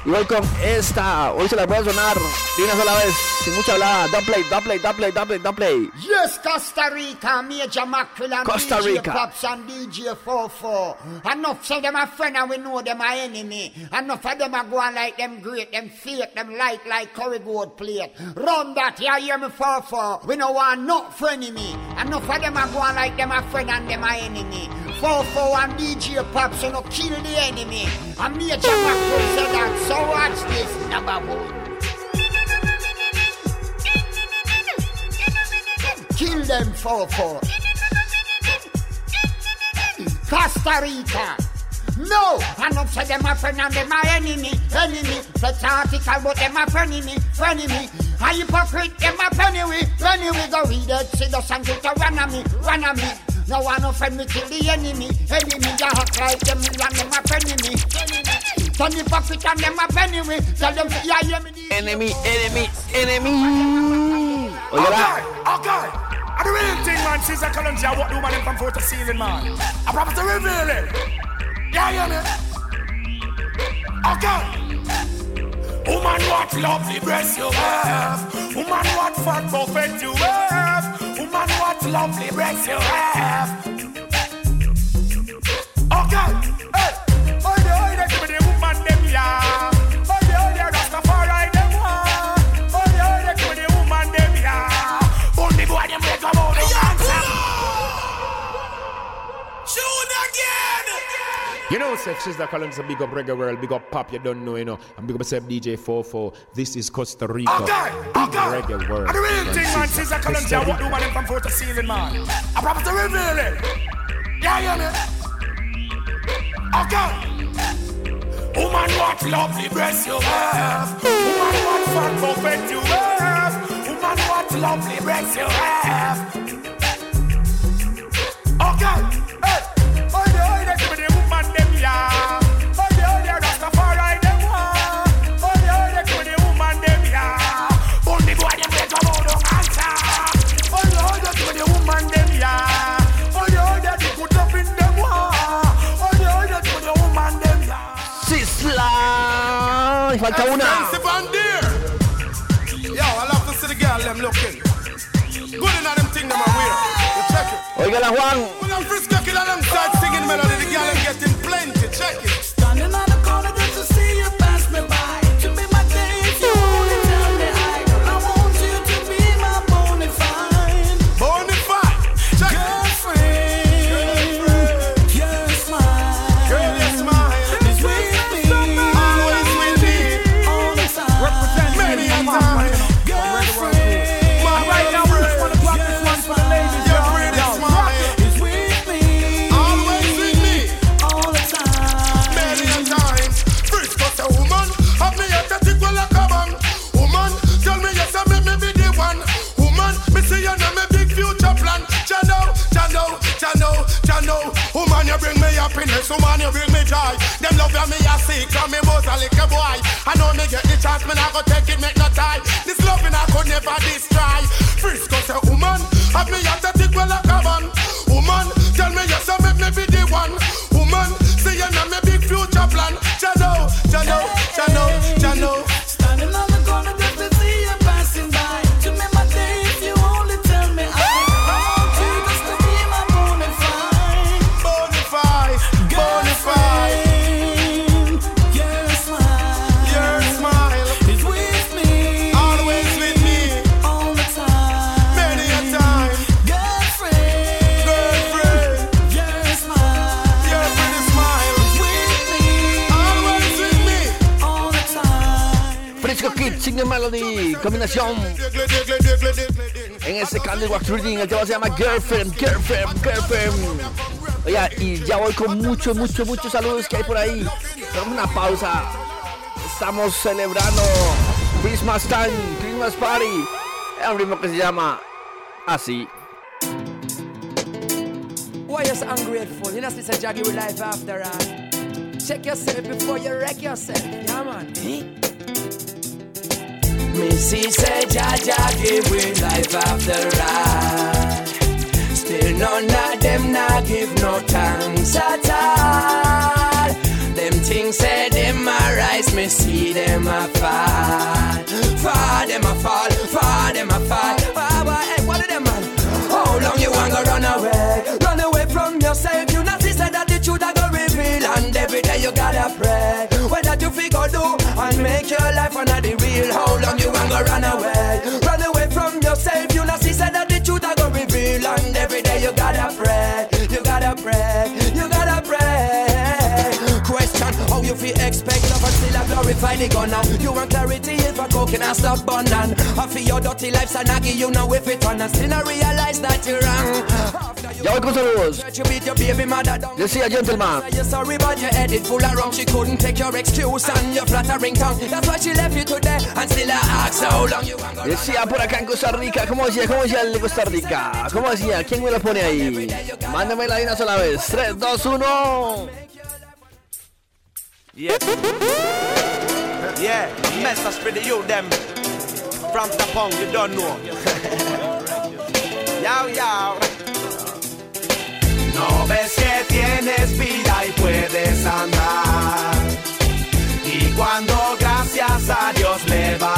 Con esta. Hoy se la voy a sonar de una sola vez, sin mucha hablada. Don't play, don't play, don't play, don't play, don't play. Yes, Costa Rica, Major Mackerel and Costa DJ Rica. Pops and DJ 44. Enough say them a friend and we know them a enemy. Enough of them a go on like them great, them fake, them light like curry gold plate. Run that, you hear me 44. We no want no frenemy. Enough of them a go on like them a friend and them a enemy. 44 and DJ Pops, you know, kill the enemy. And Major Mackerel said that, so watch this, number one. Kill them 44. Costa Rica. No, I don't say them a friend and them my enemy, enemy. Let's article but them a frenemy, frenemy. A hypocrite, them a penny enemy. Go read it, see the sun to run on me, run on me. No one no friend me kill the enemy, enemy. You act like them and them a frenemy, enemy. Turn hypocrite and them a penny Tell them, yeah, hear me. Enemy, enemy, enemy. Okay, okay. And the real thing, man, she's a Columbia, what do man in from foot to ceiling, man? I promise to reveal it. Yeah, yeah, me. Okay. Woman, what lovely breasts you have. Woman, what fat buffet you have. Woman, what lovely breasts you have. Okay. Hey. Oh, the, oh, the, give me the You know, Seth, she's the Collins, a big up reggae world, big up pop, you don't know, you know. I'm big up myself, DJ 44. This is Costa Rica. Okay, big okay. reggae world. And the real thing, man, she's a Costa Columbia, what do man from foot to ceiling, man? I promise to reveal it. Yeah, yeah, me. Okay. Woman, what lovely breasts you have. Woman, what fat buffet you have. Woman, what lovely breasts you have. Okay. Hey. Oh, the, give me the woman, them, yeah. Sisla. Y falta una. Expensive and dear. Yo, I love to see the girl them looking. Good in them thing them. You check it. Oígala, Juan. When I'm frisky killer them Girlfriend, Girlfriend, Girlfriend. Oiga, y ya voy con muchos, muchos, muchos saludos que hay por ahí. Damos una pausa. Estamos celebrando Christmas Time, Christmas Party. Es un ritmo que se llama así. Why you so ungrateful? You know, it's a jaggy with life after all. Check yourself before you wreck yourself. Yeah, man. Missy said, Jaja give we life after all. None of them not give no thanks at all. Them things say them a rise, me see them a fall. Fall them a fall, fall them a fall. Why, why, hey, what are them man? How long you want to run away? Run away from yourself. You not see say that the truth a go reveal, and every day you gotta pray. Whether you figure do and make your life the real. How long you want to run away? Run away from yourself. You not see You expect love and still a glorify the gunner? You want clarity if a coke and stop burning. I feel your dirty life, Sanagi, you know if it on and still not realize that you're wrong. Voy con saludos. You beat your baby mother down. Decía Gentleman. You're sorry, but your head is full of wrong. She couldn't take your excuse and your flattering tongue. That's why she left you today and still I ask how long you want Decía por acá en Costa Rica, ¿cómo decía? ¿Cómo decía el de Costa Rica? ¿Cómo decía? ¿Quién me lo pone ahí? Mándamela de una sola vez. 3, 2, 1. Yeah. Yeah, message for the youth them. From the pong, you don't know. Yao, yao. No ves que tienes vida y puedes andar. Y cuando gracias a Dios le vas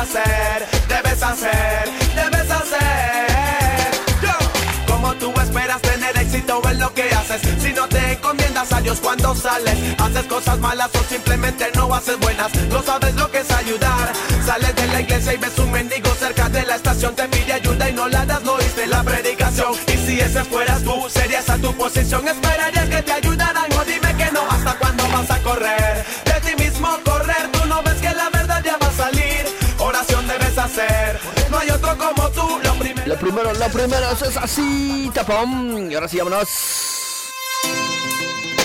hacer, debes hacer, debes hacer. Como tú esperas tener éxito en lo que haces, si no te encomiendas a Dios cuando sales, haces cosas malas o simplemente no haces buenas, no sabes lo que es ayudar. Sales de la iglesia y ves un mendigo cerca de la estación, te pide ayuda y no la das, no oíste la predicación. Y si ese fueras tú, serías a tu posición, esperarías que te ayudaran. Primero. Lo primero, es así, tapón. Y ahora sí, vámonos.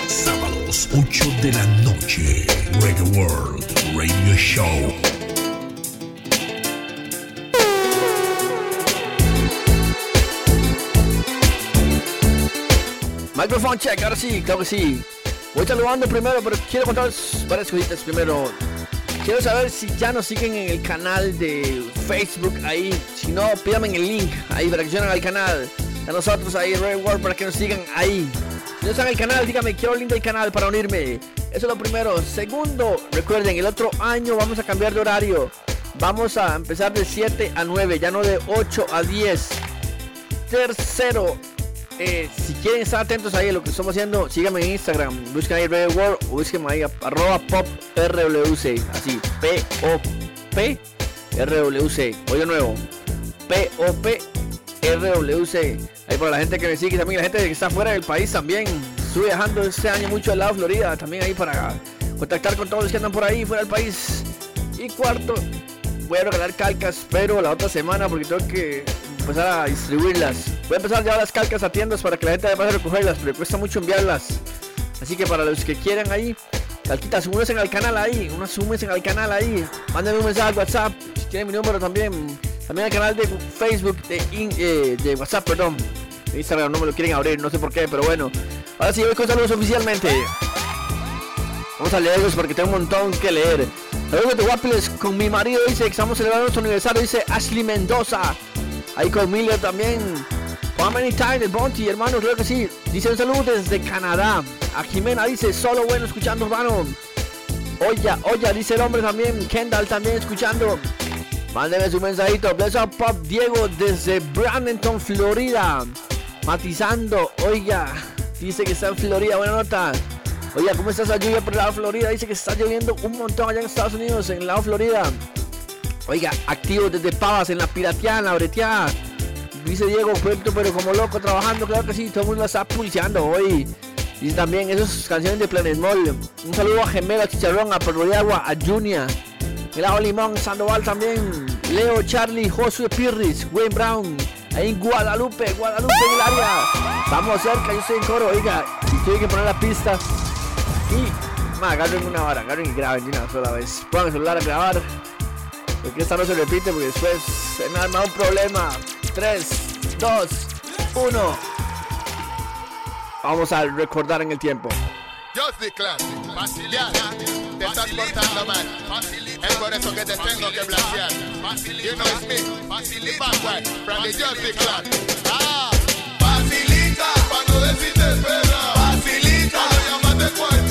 Sábados, 8 de la noche. Reggae World Radio Show. Microphone check, ahora sí, claro que sí. Voy saludando primero, pero quiero contarles varias cositas primero. Quiero saber si ya nos siguen en el canal de Facebook ahí. Si no, pídame el link ahí para que unan al canal. A nosotros ahí, Red World, para que nos sigan ahí. Si no están el canal, dígame, quiero el link del canal para unirme. Eso es lo primero. Segundo, recuerden, el otro año vamos a cambiar de horario. Vamos a empezar de 7 a 9, ya no de 8 a 10. Tercero, eh, si quieren estar atentos ahí a lo que estamos haciendo, síganme en Instagram, busquen ahí Red World o busquen ahí arroba pop RWC, así, P-O-P RWC, hoy de nuevo, P-O-P RWC, ahí para la gente que me sigue, también la gente que está fuera del país también, estuve viajando este año mucho al lado de Florida, también ahí para contactar con todos los que andan por ahí, fuera del país. Y cuarto, voy a regalar calcas, pero la otra semana porque tengo que empezar a distribuirlas. Voy a empezar a llevar las calcas a tiendas para que la gente vaya a recogerlas, pero cuesta mucho enviarlas. Así que para los que quieran ahí, calquitas, únense al canal ahí, unas únense al canal ahí. Mándenme un mensaje al WhatsApp, si tienen mi número también. También al canal de Facebook, de, in- eh, de WhatsApp, perdón. De Instagram no me lo quieren abrir, no sé por qué, pero bueno. Ahora sí, voy con saludos oficialmente. Vamos a leerlos porque tengo un montón que leer. Saludos de Guapiles con mi marido, dice que estamos celebrando nuestro aniversario, dice Ashley Mendoza. Ahí con Miller también. How many times el Bounty, hermano, creo que sí. Dice un saludo desde Canadá. A Jimena dice, solo bueno escuchando, hermano. Oya, oya, dice el hombre también. Kendall también escuchando. Mándenme su mensajito. Bless up Pop Diego desde Bradenton, Florida. Matizando, oiga. Dice que está en Florida, buena nota. Oiga, ¿cómo está esa lluvia por de Florida? Dice que está lloviendo un montón allá en Estados Unidos, en de Florida. Oiga, activo desde Pavas, en la la breteada. Dice Diego, puerto, pero como loco trabajando, claro que sí, todo el mundo la está pulseando hoy. Dice también esas canciones de Planet Mall. Un saludo a Gemelo, a Chicharrón, a Perro de Agua, a Junia. Helado Limón, Sandoval también. Leo, Charlie, Josué Pirris, Wayne Brown. Ahí en Guadalupe, Guadalupe en el área. Estamos cerca, yo estoy en coro, oiga. Y tienen que poner la pista. Y, ma, agarren una hora, agarren y graben de una sola vez. Pongan el celular a grabar. Porque esta no se repite, porque después se me arma un problema. 3, 2, 1. Vamos a recordar en el tiempo. Just the class. Te estás portando mal. Es por eso que te tengo que blasear. You know it's me. Bad guy from the Just the class. Ah, facilita no decirte espera. Facilita para llamarte cualquiera.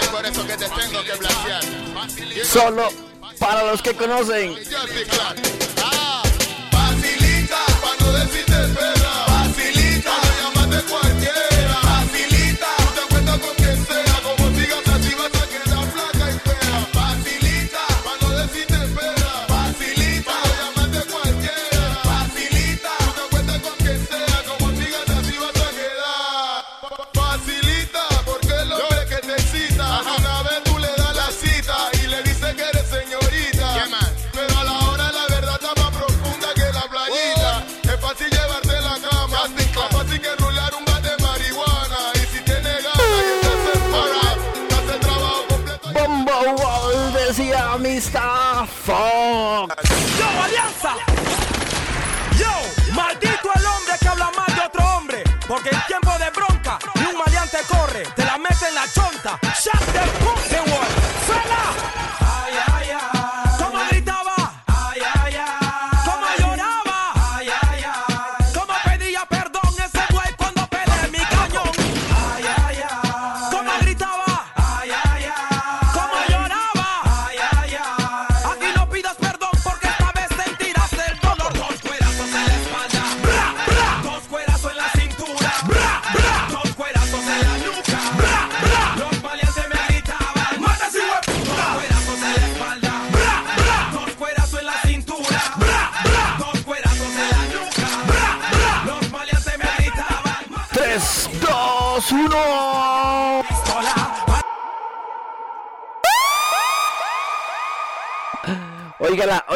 Es por eso que te tengo que know Solo para los que conocen. Ah, facilita para no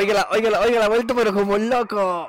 Óigala, óigala, óigala, óigala, vuelto pero como loco.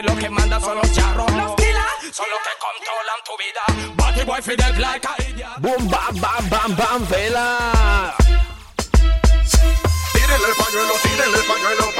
Que lo que manda son los charros. Los kilas son los que controlan tu vida. Body boy, Fidel, like a idiot. Boom, bam, bam, bam, bam, vela. Tírenle el pañuelo, tírenle el pañuelo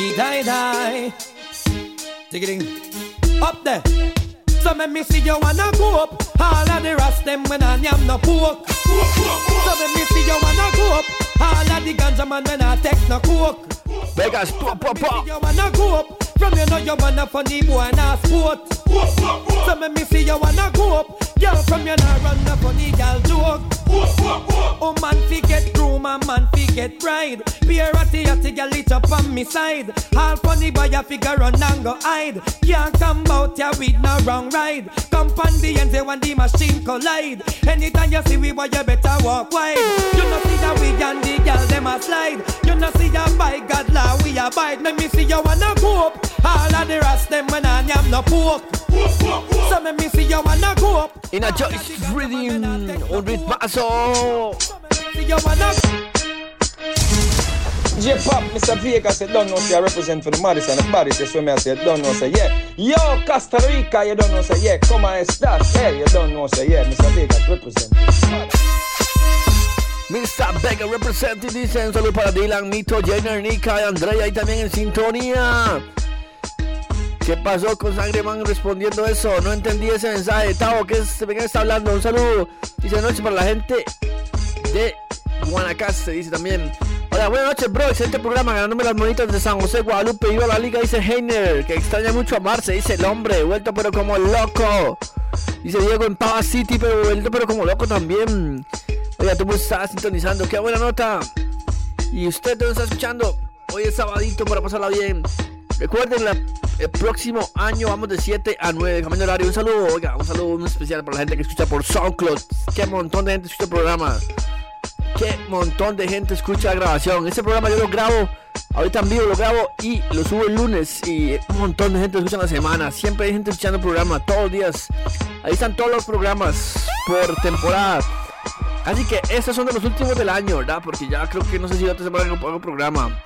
diggy die die, zigging up there. So make me see you wanna go up. All of the rest them when I am no pork. So make me see you wanna go up. All of the ganja man when I take no coke. Vegas, pop, pop, pop. You wanna go up from you know you wanna funny boy and na sport. So make me see you wanna go up. Girl from you nah run no funny girl joke. Oh man fi get groom and man fi get bride. Be a ratty ratty girl lit up on me side. All funny boy a figure run and go hide. Can't come out ya with no wrong ride. Come on the end say when the machine collide. Anytime you see we boy you better walk wide. You know see that we and the girl them a slide. You know see ya by God law we abide. Let me see you wanna up. All of the rest them when I am no pork. So let me see you wanna go up. In a Joyce Rhythm, un ritmazo. See J-Pop, Mr. Vegas, you don't know, say I represent for the Madison, the body, say, so me, I say, you don't know, say, yeah. Yo, Costa Rica, you don't know, say, yeah. Come on, start, hey, you don't know, say, yeah. Mr. Vegas, represent. Mr. Vega representing, dice un saludo para Dylan, Mito, Jenner, Nika Andrea y también en sintonía. ¿Qué pasó con Sangreman respondiendo eso? No entendí ese mensaje. Tavo, ¿qué es? ¿De qué está hablando? Un saludo. Dice noche para la gente de Guanacaste, dice también. Hola, buenas noches, bro. Excelente programa, ganándome las monitas de San José, Guadalupe. Viva la liga, dice Heiner, que extraña mucho a Marce, dice el hombre, vuelto pero como loco. Dice Diego en Pava City, pero vuelto pero como loco también. Oiga, tú me estás sintonizando, qué buena nota. Y usted te está escuchando. Hoy es sabadito para pasarla bien. Recuerden, la- el próximo año vamos de 7 a 9, cambiando horario. Un saludo, oiga, un saludo muy especial para la gente que escucha por SoundCloud. Qué montón de gente escucha el programa. Qué montón de gente escucha la grabación. Este programa yo lo grabo, ahorita en vivo lo grabo y lo subo el lunes. Y un montón de gente escucha en la semana. Siempre hay gente escuchando el programa, todos los días. Ahí están todos los programas por temporada. Así que estos son de los últimos del año, ¿verdad? Porque ya creo que no sé si otra semana hago programa.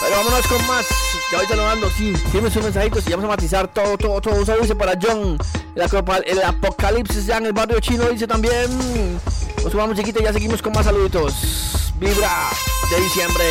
Pero vámonos con más. Ya ahorita lo mando, sí. Tiene sus mensajitos y vamos a matizar todo, todo, todo. Un saludo para John. El, el apocalipsis ya en el barrio chino dice también. Nos sumamos chiquita y ya seguimos con más saluditos. Vibra de diciembre.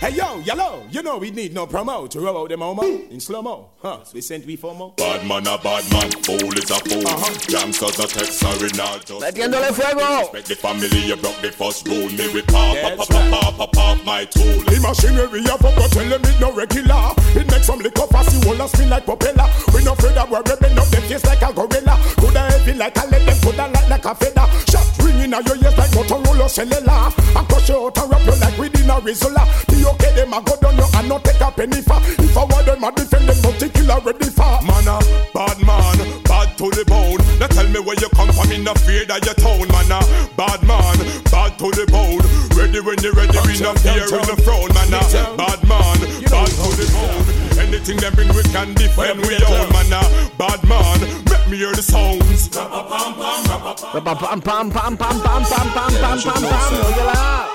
Hey yo, yellow, you know we need no promo to roll out the momo in slow mo. Huh? We sent we for mo. Bad man a bad man, fool is a fool. Uh-huh. Gangsters a text, sorry not just. Metiéndole fuego. Respect the family, you broke the first rule. Me with pop, pop, pop, pop, pop, pop, my tool. The machinery of go tell them it no regular. It makes some liquor fast, you wanna spin like propeller. We no afraid of worry, bend up them face like a gorilla. Coulda heavy like a lead, them coulda light like a feather. Shot ringing out your ears like Motorola cellular. I crush you out and wrap you like within a Rizla. The okay them a go down you and not take a penny for. If I want them a defend them, but killer ready for. Man a bad man, bad to the bone. Now tell me where you come from, in the fear that your town. Man a bad man, bad to the bone. Ready when you ready, we no fear in the throne. Man a bad man, bad to the bone. Anything them bring we can defend we own. Man a bad man, make me hear the sounds. Pam, pam, pam, pam, pam, pam, pam, pam, pam, pam, pam. Óyela. Yeah.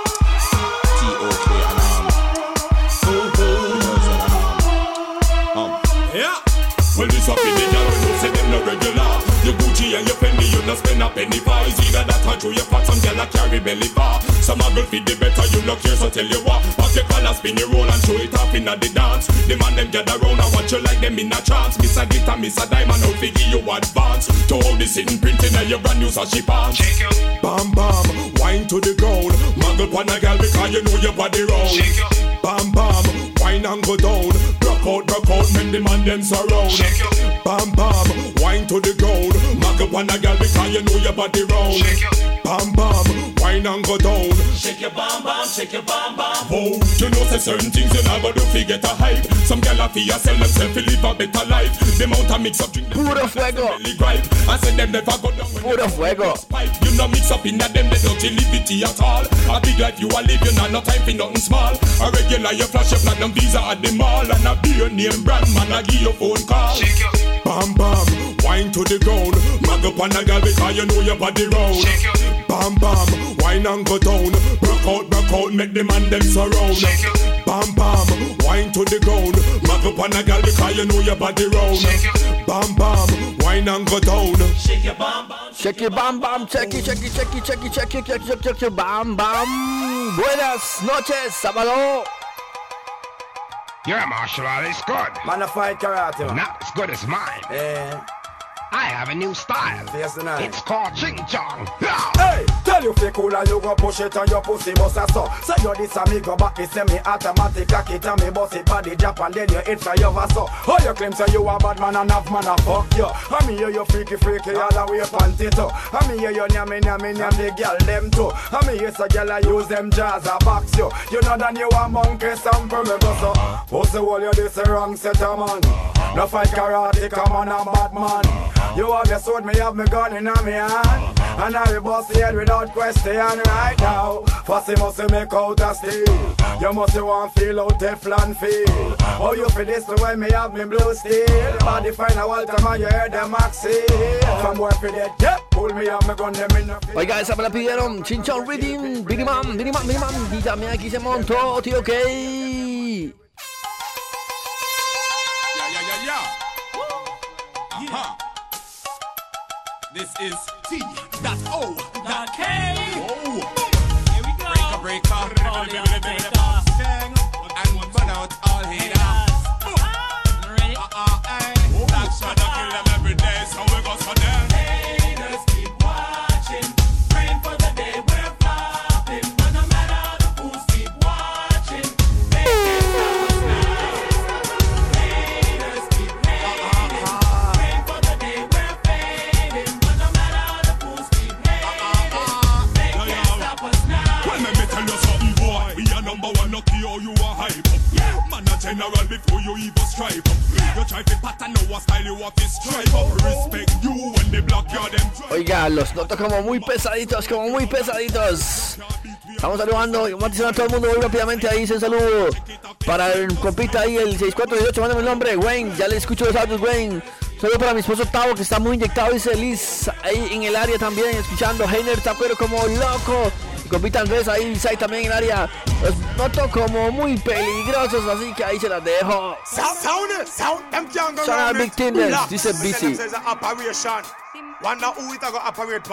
Well, this up in the when you say them no regular. Your Gucci and your Fendi, you no spend a penny. It's either that or through your fat, some girl a carry belly bar. Some a girl feed the better, you no care, so tell you what. Pop your collar, spin your roll and show it off in the dance. The man them gather round and watch you like them in a trance. Miss a glitter, miss a diamond, out figure you advance. To all the sitting printing and your brand new sashi pants. Bam bam, wine to the ground. Muggle pon a girl because you know your body round. Bam bam, wine and go down. Rock out, rock out, make the man them surround. Bam bam, wine to the ground. Muggle pon a girl because you know your body round. Bam bam, wine and go down. Shake your bam bam, shake your bam bam. Oh, you know say certain things you never do fi get a hype. Some gyal a fi a sell themself fi live a better life. The amount of mix up drink. Puro fuego. Gripe. I said them never go down. Puro fuego. Pipe. You no mix up in a them they don't liberty at all. A big life you a live, you not no time for nothing small. A regular you flash your platinum visa at the mall and a beer name brand man a give you phone call. Bam bam, wine to the ground. Mag up on a girl because you know your body round. Bam bam, wine and go down. Broke out, broke out, make the man them surround. Bam bam, wine to the ground. Mag up on a girl because you know your body round. Bam bam, wine and go down. Shake your bam bam. Check it, bam, bam, check it, check it, check it, check it, check it, check it, check it, check it, bam, bam. Buenas noches, sábado. Yeah, martial art is good. Man, a fight karate. Man. Not as good as mine. Yeah. I have a new style. Yes. It's called Ching Chong. Hey, tell you fake cool and you go push it on your pussy bust a so. Say you this a me go back, it's semi automatic, cock it and me bust it body drop and then you hit for your so. Oh, you claim say you a bad man and have man a fuck you. I me hear you freaky freaky all the way panty too. I me hear you nyammy nyammy nyam the girl them too. I me hear say girl I use them jaws a box you. You know that you a monkey some from me go so. Pussy wall you this a wrong set a man. No fight karate, come on a bad man. You have your sword, me have me gun in a me hand. And I will bust the head without question right now. Fussy must make out a steel. You must want feel out Teflon feel. Oh you feel this the way me have me blue steel. Body fine a Walter man, you hear them maxi From boy for that, yeah Pull me up, me gun them in the Oiga, esa me la pidieron. Ching Chong Riddim, Biniman, Beenie Man, Biniman. Y también aquí se montó, tío, ok. Yeah, yeah, yeah, yeah. Uh-huh. This is T. That's O. That K. Oh. Here we go. Breaker, breaker. Oiga, los noto como muy pesaditos, como muy pesaditos. Estamos saludando, vamos a todo el mundo muy rápidamente ahí, un saludo para el compita ahí, el 6418, mándame el nombre, Wayne, ya le escucho los audios, Wayne. Saludo para mi esposo Tavo, que está muy inyectado, dice Liz, ahí en el área también, escuchando, Heiner Tacuero como loco. Copitan ves ahí, Sai también en área. Los noto como muy peligrosos, así que ahí se las dejo. Son Big Tinders, dice BC. Wonder who it go operate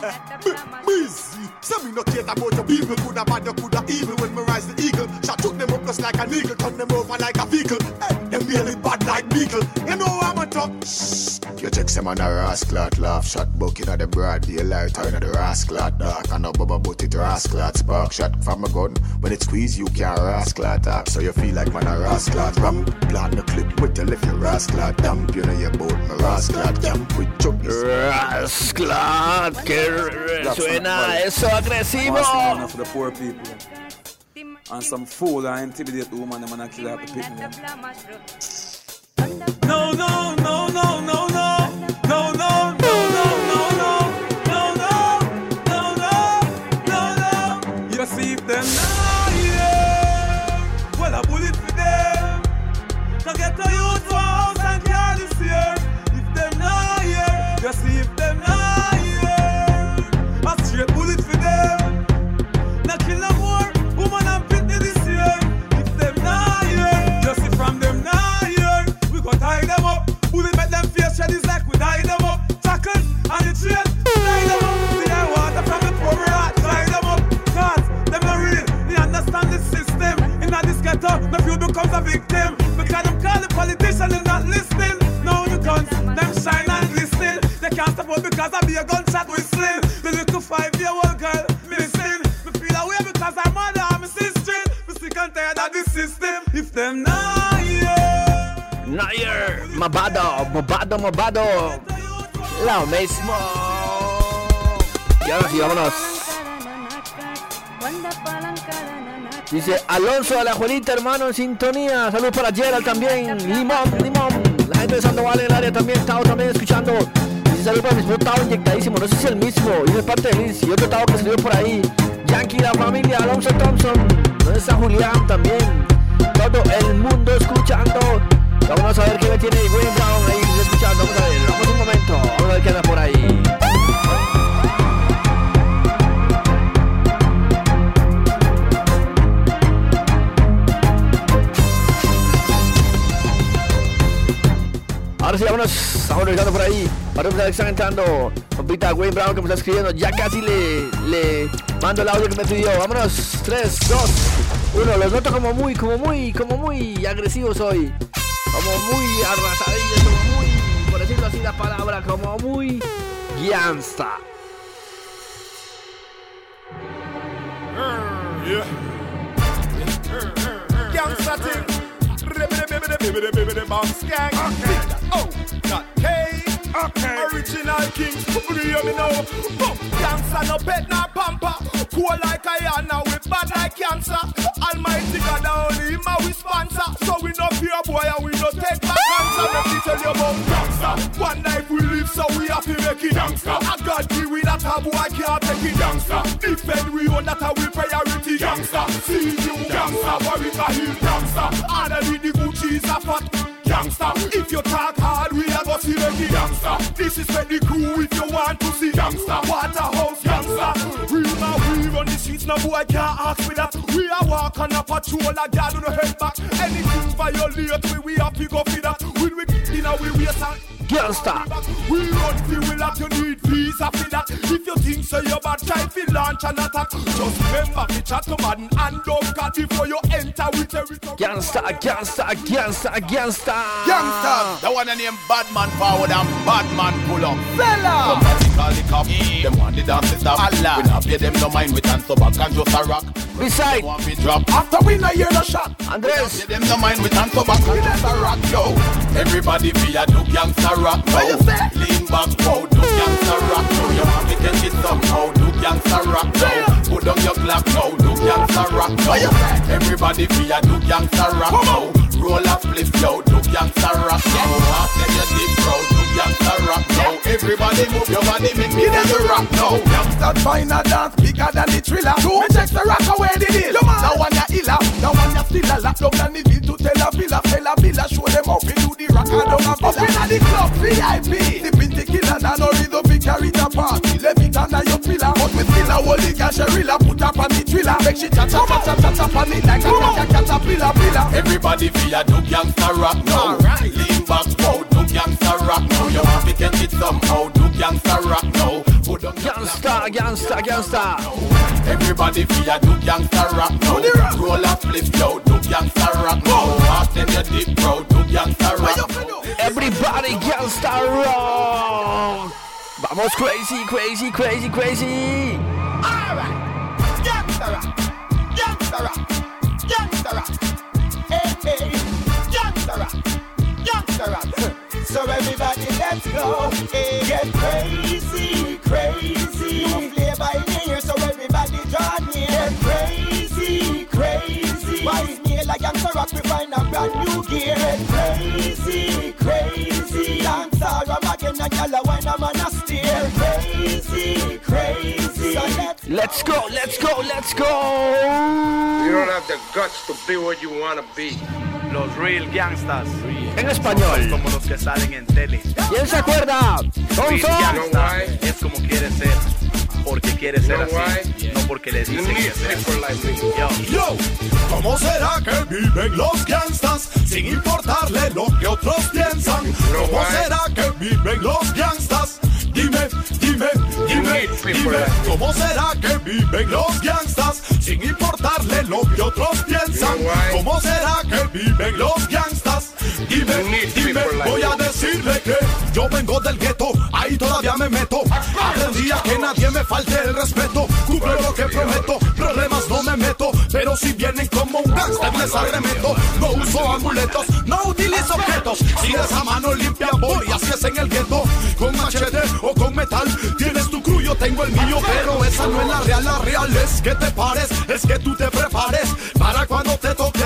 pan. Busy. Say me no care about your people. Coulda bad, you coulda evil. When me rise the eagle, shot shoot them up just like an eagle. Turn them over like a vehicle. Hey, them really bad like beagle. You know I'm a talk. Shh. You check some on the rascal laugh shot bucket at the broad daylight turn in the rascal dark and no bubble but it rascal spark shot from a gun when it squeeze you can't rascal tap so you feel like man a rascal ram plant the clip with the left your rascal dump you know your boat my rascal jump with chuck Rascal, que suena eso agresivo. One for the poor people. And some fool that intimidate the woman, them and I kill her to pick them. No, no, no, no, no, no. Because I be a gunshot whistling. The little five-year-old girl missing. Me feel away because her mother and my sister. Me sick and tired of the system. If them not here. Nair, Mabado, Mabado, Mabado. Lo mismo. Y ahora sí, vámonos. Dice Alonso de la Juelita, hermano, en sintonía. Saludos para Gerald también. Limón, limón. La gente de Sandoval en el área también. Tao también escuchando. Saludos para mi mismo Tao inyectadísimo. No sé si es el mismo. Y de parte de Liz. Y otro Tao que escribió por ahí. Yankee, la familia. Alonso Thompson. ¿Dónde está Julián también? Todo el mundo escuchando. Vamos a ver qué me tiene Wayne Brown ahí escuchando. Vamos a ver. Vamos un momento. Vamos a ver qué anda por ahí. Ahora sí, vámonos, estamos revisando por ahí. Para empezar, están entrando. Compita Wayne Brown que me está escribiendo. Ya casi le, le mando el audio que me pidió. Vámonos, 3, 2, 1. Los noto como muy, como muy, como muy agresivos hoy. Como muy arrasadillos, como muy, por decirlo así la palabra, como muy gangsta. Yeah. Gangsta thing. Bibbidi bibbidi bounce gang. Oh, not K. Okay. Original king. You hear me now? Boom. No pet nor pamper. Cool like I am now. We bad like cancer. Almighty God only a we sponsor. So we no fear boy and we no take back cancer. Let me tell you about gangsta. One life we live so we have to make it gangsta. I give we that a boy can't take it gangsta. Defend we own that we priority gangsta. See you gangsta. Worry for him gangsta. Underneath the Gucci is a fat gangsta. If you talk hard, we are gonna see the gangsta. This is for the crew if you want to see gangsta. Waterhouse gangsta. We now we run the streets, no boy can't ask me that. We are walk on a patrol, a guard on the head back. Anything violate, we we have to go for that. When we get in, we waste and Gangsta. we run for will that you need visa for that. If you think so, you bad try to launch an attack. Just remember to chat to man and don't cut before you enter with territory. Gangsta, gangsta, gangsta, gangsta. Youngsters, the one named Badman forward and Badman pull up. Fella! Somebody call the cop. Them want the dance to stop. Allah. We not pay them no mind. We dance so back and just a rock. Beside. Want me drop. After we not hear the shot. Andres. Them no mind. We dance so back and just a rock. Yo. Everybody be a do gangsta rock. Say? Lean back. Wow. Do gangsta rock. Yo. You want me catch it somehow. Do gangsta rock. Yo. Put down your clock now. Do gangsta rock. Say? Everybody be a do gangsta rock. Now. Roll flip. Yo. Do gangsta rock. Yo. After you deep crowd. Do gangsta rock. Now. Everybody move your body. Make me them the rock now. Youngsters find a dance bigger than the thriller. Me check the rock away the deal. Now one ya illa, now one ya still a lock down and the bill to tell a villa. Tell a villa show them how we do the rock and down a villa. Up inna the club VIP, the pinty killer and no rhythm carry the party. Let me under your pillar, but we still a holy gasherilla. Put up on the thriller, make she cha cha cha cha cha cha on it like a cat caterpillar pillar. Everybody be a do gangsta rock now. Lean back, oh, wow, do gangsta rock now. You want to catch it somehow, do gangsta rock now. Put on your Gangsta, gangsta, gangsta. Everybody feel a do gangsta rock now. Roll a flip yo, do gangsta rock now. Walk them your deep bro, do gangsta now. Everybody gangsta rock. Vamos crazy, crazy, crazy, crazy. Gangsta rock, gangsta rock. Hey, hey, rock. So everybody, let's go. Hey, get crazy, crazy. No flavor in here, so everybody draw near. Get crazy, crazy. Why is me like gangsta rock? We find a brand new gear. Get crazy, crazy. Dancer, rub again, and y'all wine a man a let's go, let's go, let's go. You don't have the guts to be what you wanna be. Los real gangsters. En español. Como los que salen en tele. ¿Quién se acuerda? Son, gangsta es como quiere ser. Porque quiere ser así. No porque le dicen que sea. Yo. Yo, ¿cómo será que viven los gangsters sin importarle lo que otros piensan? ¿Cómo será que viven los gangsters? Dime, dime, dime, dime, ¿cómo será que viven los gangsters sin importarle lo que otros piensan? ¿Cómo será que viven los gangsters? Dime, dime, voy a decirle que yo vengo del gueto, ahí todavía me meto. Aprendí a que nadie me falte el respeto, cumplo lo que prometo, problemas no me meto, pero si vienen como un gangster les arremeto. No uso amuletos, no utilizo objetos, si de esa mano limpia voy, así es en el gueto, con machete o con metal. Tienes tu crew, yo tengo el mío, pero esa no es la real, la real es que te pares, es que tú te prepares para cuando te toque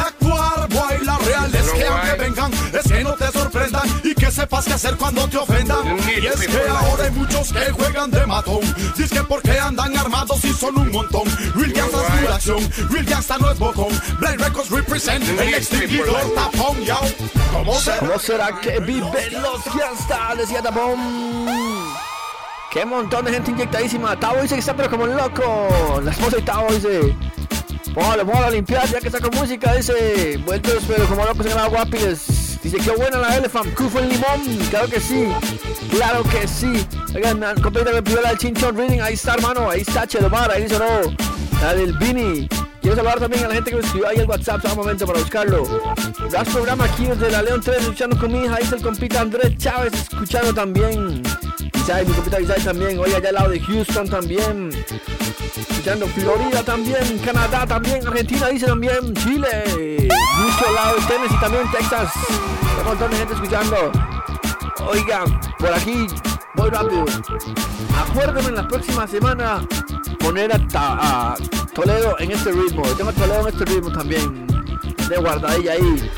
actuar. Boy, la real es que aunque vengan, es que no te sorprendan y que sepas qué hacer cuando te ofendan. Y es que ahora hay muchos que juegan de matón, dices que porque andan armados y son un montón. Real gangsta es pura acción, real gangsta no es bocón. Blind Records represent el extinguidor tapón, yo. ¿Cómo será? ¿Cómo será que viven los gangsters? Decía Tapón. Qué montón de gente inyectadísima. Tavo dice que está pero como loco. La esposa de Tavo dice. Póngale, póngale a limpiar ya que está con música. Dice. Vueltos pero como locos en la guapiles. Dice que buena la Elephant. Cufo el limón. Claro que sí. Claro que sí. Oigan, completa me pidió la del Chinchon Reading. Ahí está, hermano. Ahí está Chedomar. Ahí dice no. La del Vini. Quiero saludar también a la gente que me escribió ahí el WhatsApp, un momento para buscarlo. Das programa aquí desde la León 3, escuchando con mi hija, dice el compita Andrés Chávez, escuchando también. Isai, mi compita Isai también, hoy allá al lado de Houston también. Florida también, Canadá también, Argentina dice también, Chile. Mucho lado de Tennessee también, Texas. Un montón de gente escuchando. Oigan, por aquí, voy rápido. Acuérdenme en la próxima semana poner a, a Toledo en este ritmo. Yo tengo a Toledo en este ritmo también. De guardadilla ahí.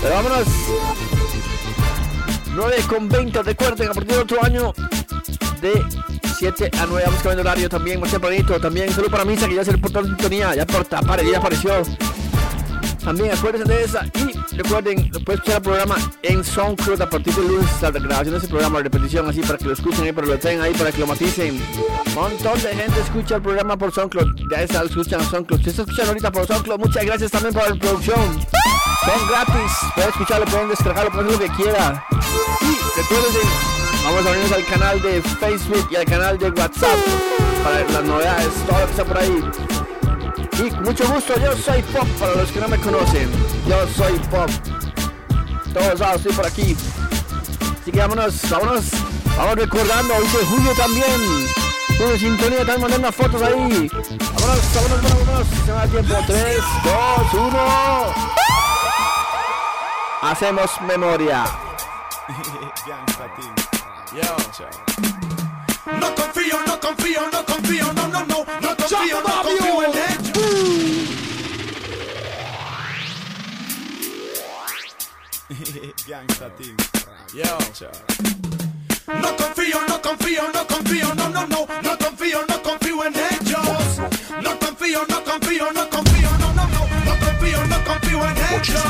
Pero vámonos. 9 con 20. Recuerden, a partir del otro año de 7 a 9 vamos cambiando horario también. Más tempranito también. Solo para Misa que ya se le portó en sintonía. Ya porta, pare, ya apareció. También acuérdense de esa. Y recuerden, pueden escuchar el programa en SoundCloud a partir del lunes. La grabación de ese programa, repetición así para que lo escuchen ahí, para que lo tengan ahí, para que lo maticen. Montón de gente escucha el programa por SoundCloud. Ya está, lo escuchan SoundCloud. Si está escuchando ahorita por SoundCloud, muchas gracias también por la producción. Son gratis. Pueden escucharlo, pueden descargarlo, pueden lo que quiera. Y recuerden, vamos a unirnos al canal de Facebook y al canal de WhatsApp para las novedades, todo lo que está por ahí. Y mucho gusto, yo soy Pop, para los que no me conocen. Yo soy Pop. Todos lados, estoy por aquí. Así que vámonos, vámonos, vamos recordando, dice Julio también. Julio Sintonía, también mandando unas fotos ahí. Vámonos, vámonos, vámonos, vámonos. Se me da tiempo. 3, 2, 1. Hacemos memoria. No confío, no confío, no confío, no, no, no, no confío, no confío en ellos. Gangsta team. Yo. No confío, no confío, no confío, no, no, no, no confío, no confío en ellos. No confío, no confío, no confío, no, no, no, no confío, no confío en ellos.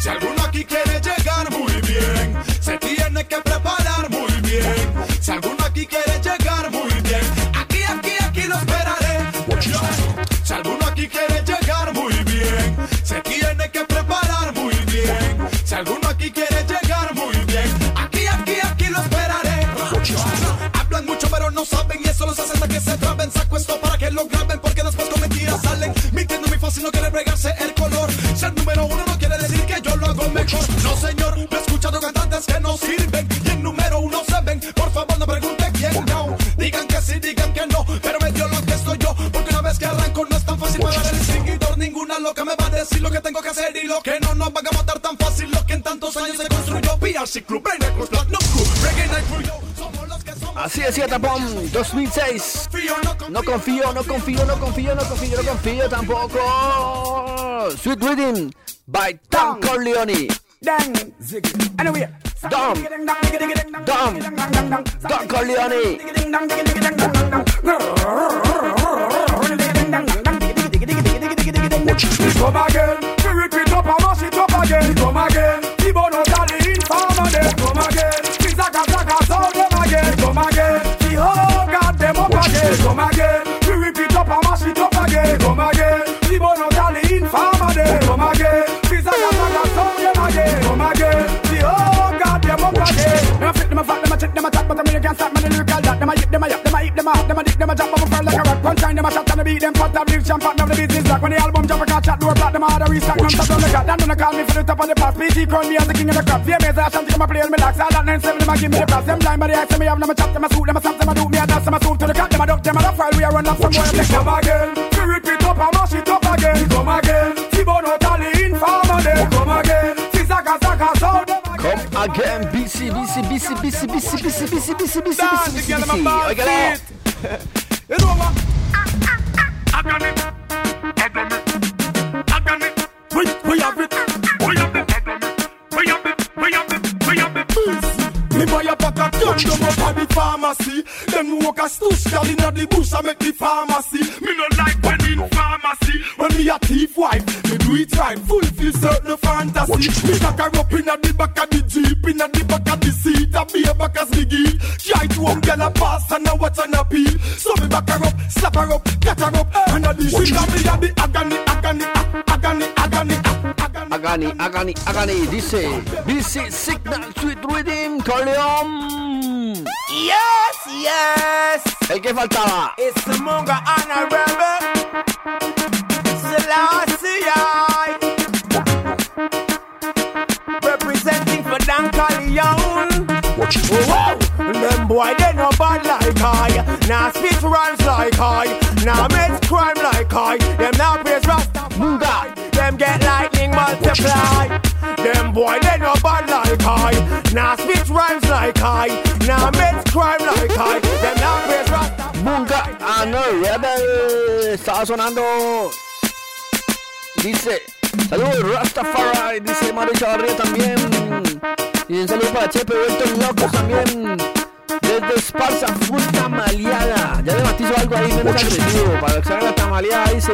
Si alguno aquí quiere llegar muy bien, se tiene que preparar. Si alguno aquí quiere llegar, muy bien. Aquí, aquí, aquí lo esperaré. Yo, si alguno aquí quiere llegar, muy bien. Se tiene que preparar, muy bien. Si alguno aquí quiere llegar, muy bien. Aquí, aquí, aquí lo esperaré. Yo, hablan mucho, pero no saben. Y eso los hace hasta que se traben. Saco esto para que lo graben, porque después con mentiras salen. Mintiendo muy fácil, no quiere bregarse el color. Ser número uno no quiere decir que yo lo hago mejor. No, señor, no escuchado cantantes que no sirven. Y en número uno se ven. Por favor, no pregunte quién no. Digan que sí, digan que no. Pero me dio lo que estoy yo. Porque una vez que arranco no es tan fácil para el seguidor. Ninguna loca me va a decir lo que tengo que hacer y lo que no nos van a matar tan fácil. Lo que en tantos años se construyó. PRC Club, Brain Cruz, Platinum Crew, Reggae Night Crew, yo. Somos los que somos. Así decía Tapón 2006. No confío, no confío, no confío, no confío, no confío tampoco. Sweet Rhythm by Tom Corleone. Dang, ziggy. Anyway, Dom, Dom, Don Corleone. Come again, rip it up and mash it up again. Come again, the bono tally in farm again. Come again, pizza, pizza, pizza, come again. Come again, the whole goddamn up again. Come again. A beat, them fat, them live champ, them the business like when the album jump, I can't chat, door block, them a hard to restock, non stop, don't look at. Them gonna call me for the top of the pass. PT crown me as the king of the crop. Fear me as I shanty come a play, me lax. All that nine seven, them a give me the pass. Them blind, but they ask me, have them a chop, them a suit, them a stamp, them a do me a dance, them a swoop to the cat, them a duck, them a the file. We a run up some boy, them come again. We repeat up and mash it up again. Come again. T-Bone out of the informer. Come again. Zaka zaka sound them again. Come again, BC, BC, BC, BC, BC, BC, BC, BC, BC, Dance, BC, girl, BC. I'm a bad Óigale. You know what? I got it. I got it. I got it. We, we have it. We have it. I got it. We have it. We have it. We have it. Me buy a pack of condom up at the pharmacy. Then walk a stush girl inna the bush and make the pharmacy. Dem nous au castouche cardinal de bourse avec du pharmacy. Me no like when in pharmacy. When me a thief wife, do it right, fulfill certain fantasy. Me cock her up inna the back of the jeep, inna the back of the seat. A be a back as me give. Try to one girl a pass and a watch and a peel. So me back her up, slap her up, cut her up, and a the shit a me a the agony, agony, agony, agony. Agani, Agani, Agani, dice BC Signal Sweet Riddim Corleone. Yes, yes. El que faltaba. It's the Munga Honorable Selassie. Representing for Don Corleone. Wow. Them boy, they no bad like I. Now speech rhymes like I. Now make crime like I. Them now praise Rasta. Munga. Them get lightning multiply. Them boy, they no bad like I. Now speech rhymes like I. Now make crime like I. Them now praise Rasta. Munga Ah, no, Rebel. Estaba sonando. Dice. Saludos Rastafari. Dice Mario Chavarría también. Y un saludo para Chepe Vueltos Locos también. Desde Esparza, full tamaleada. Ya le matizo algo ahí menos agresivo. Para que se haga la tamaleada, dice.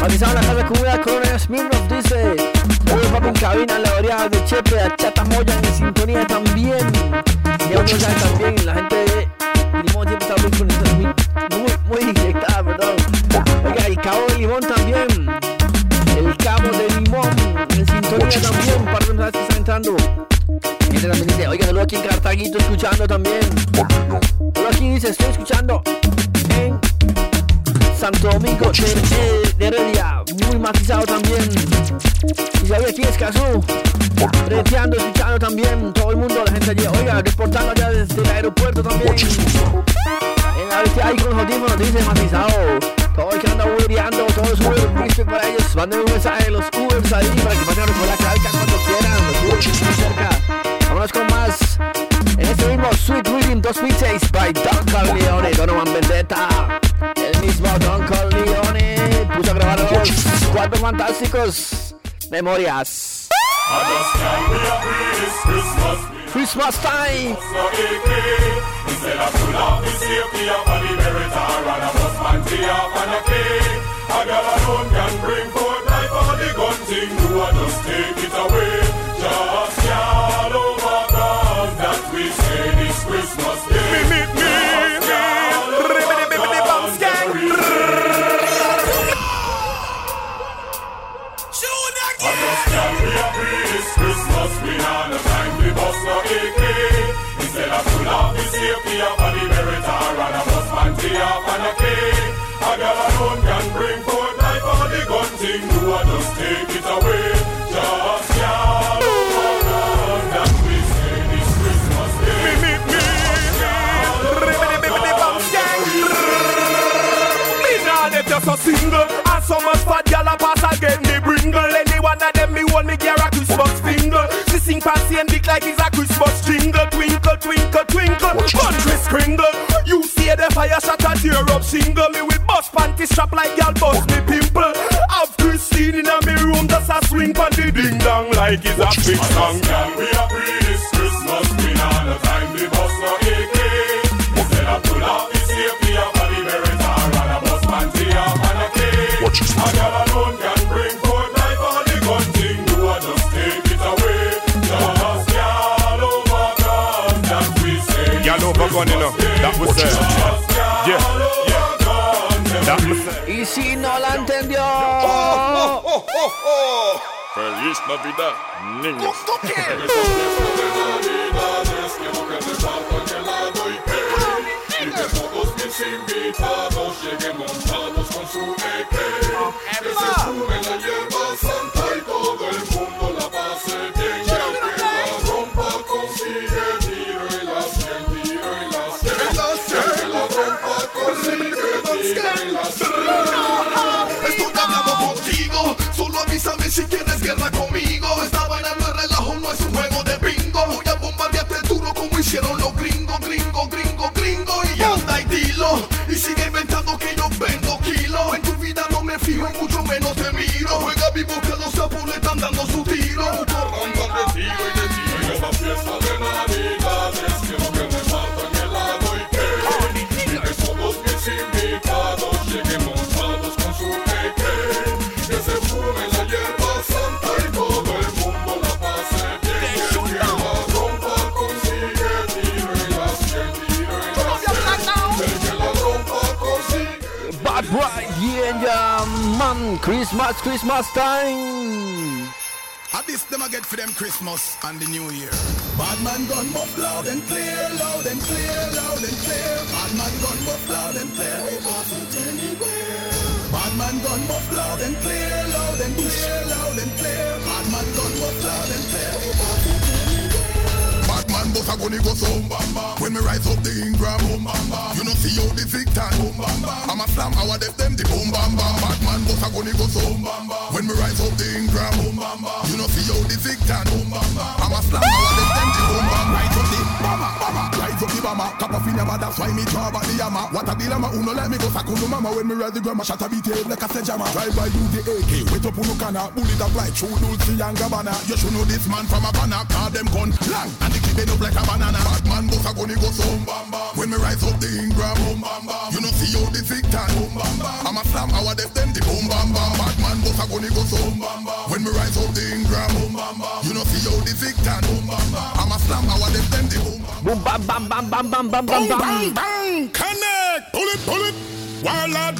Matizado en la casa comunidad Corona Smirnoff, dice. Saludos papi en cabina, la variedad de Chepe, a Chata Moya en sintonía también. Y a sabe también, la gente de Limón siempre está muy conectada, muy, muy, muy inyectada, perdón. Oiga, el cabo de Limón también. El cabo de Limón en sintonía también. Un par de mensajes que están entrando. Gente también dice, oiga, saludo aquí en Cartaguito escuchando también. Saludo aquí dice, estoy escuchando en Santo Domingo de, de, Heredia, muy matizado también. Y ya aquí es Cazú, breteando, escuchando también, todo el mundo, la gente allí, oiga, reportando allá desde el aeropuerto también. En ahorita ahí con los audífonos dice matizado, el que anda ubereando, todo es Uber, respect para ellos, manden un mensaje a los Ubers ahí para que pasen por la calca cuando quieran, los Ubers están cerca. Vámonos con más. En este mismo Sweet Reading 2006 by Don Corleone, Donovan Vendetta. El mismo Don Corleone puso a grabar los cuatro fantásticos memorias. Christmas time. A girl alone can bring forth life, all the gun thing do, I just take it away. Just safety up on the meritor and a bus man tee up and a cake. A girl alone can bring forth life all the gun thing do I just take it away. Just can't on oh, that we say this Christmas day. Me, me, me. Just a single, and so much fat gal a pass again. me, bringle any one of them. Me want me gear a Christmas finger. She sing fancy and dick like it's a Christmas jingle. Twinkle twinkle, twinkle. Country springle. You see the fire shot a tear up single. Me with bust panty strap like y'all bust me pimple. Have Christine in a me room just a swing panty ding dong like it's a big song. Can we agree Gun, you know. That was uh, yeah. That was uh, Y si no la entendió. Feliz Navidad, niños. Y que todos mis invitados lleguen montados con su EK Que se fume la hierba santa y todo el mundo la pase si quieres guerra conmigo. Esta vaina no es relajo, no es un juego de bingo. Voy a bombardearte duro como hicieron los gringos, gringos, gringos, gringos. Y anda y dilo, y sigue inventando que yo vendo kilo. En tu vida no me fijo y mucho menos Christmas, Christmas time. And this them I get for them Christmas and the New Year. Bad man gun buff loud and clear, loud and clear, loud and clear. Bad man gun buff loud and clear. We pass it anywhere. Bad man gun buff loud and clear, loud and clear, loud and clear. Bad man gun buff loud and clear. We man bust a gunny go so. When me rise up the Ingram, boom. You know see how the victor, boom bamba. I'm a slam, our def them the boom bamba. Bad man bust a gunny go so. When me rise up the Ingram, boom. You know see how the victor, Cap off in your mother, why me draw back the hammer. What a dilemma, uno let me go sakunu mama. When me rise the grandma, shot a beat it like a sledgehammer. Drive by you the AK, wait up uno canna. Bullet up like true Dolce and Gabbana. You should know this man from a banner. Call them gun long and the clip end up like a banana. Bad man bust a gunny go so bamba. When me rise up the Ingram, boom bamba. You know see how the victor, boom bamba. I'm a slam, our def them the boom bamba. Bad man bust a gunny go so bamba. When me rise up the Ingram, boom bamba. You know see how the victor, boom bamba. I'm a slam, our def them the boom bamba. Boom, bam, bam, bam, bam, bam, bam, bam, Bang, bam. bang, connect. Pull it, pull it.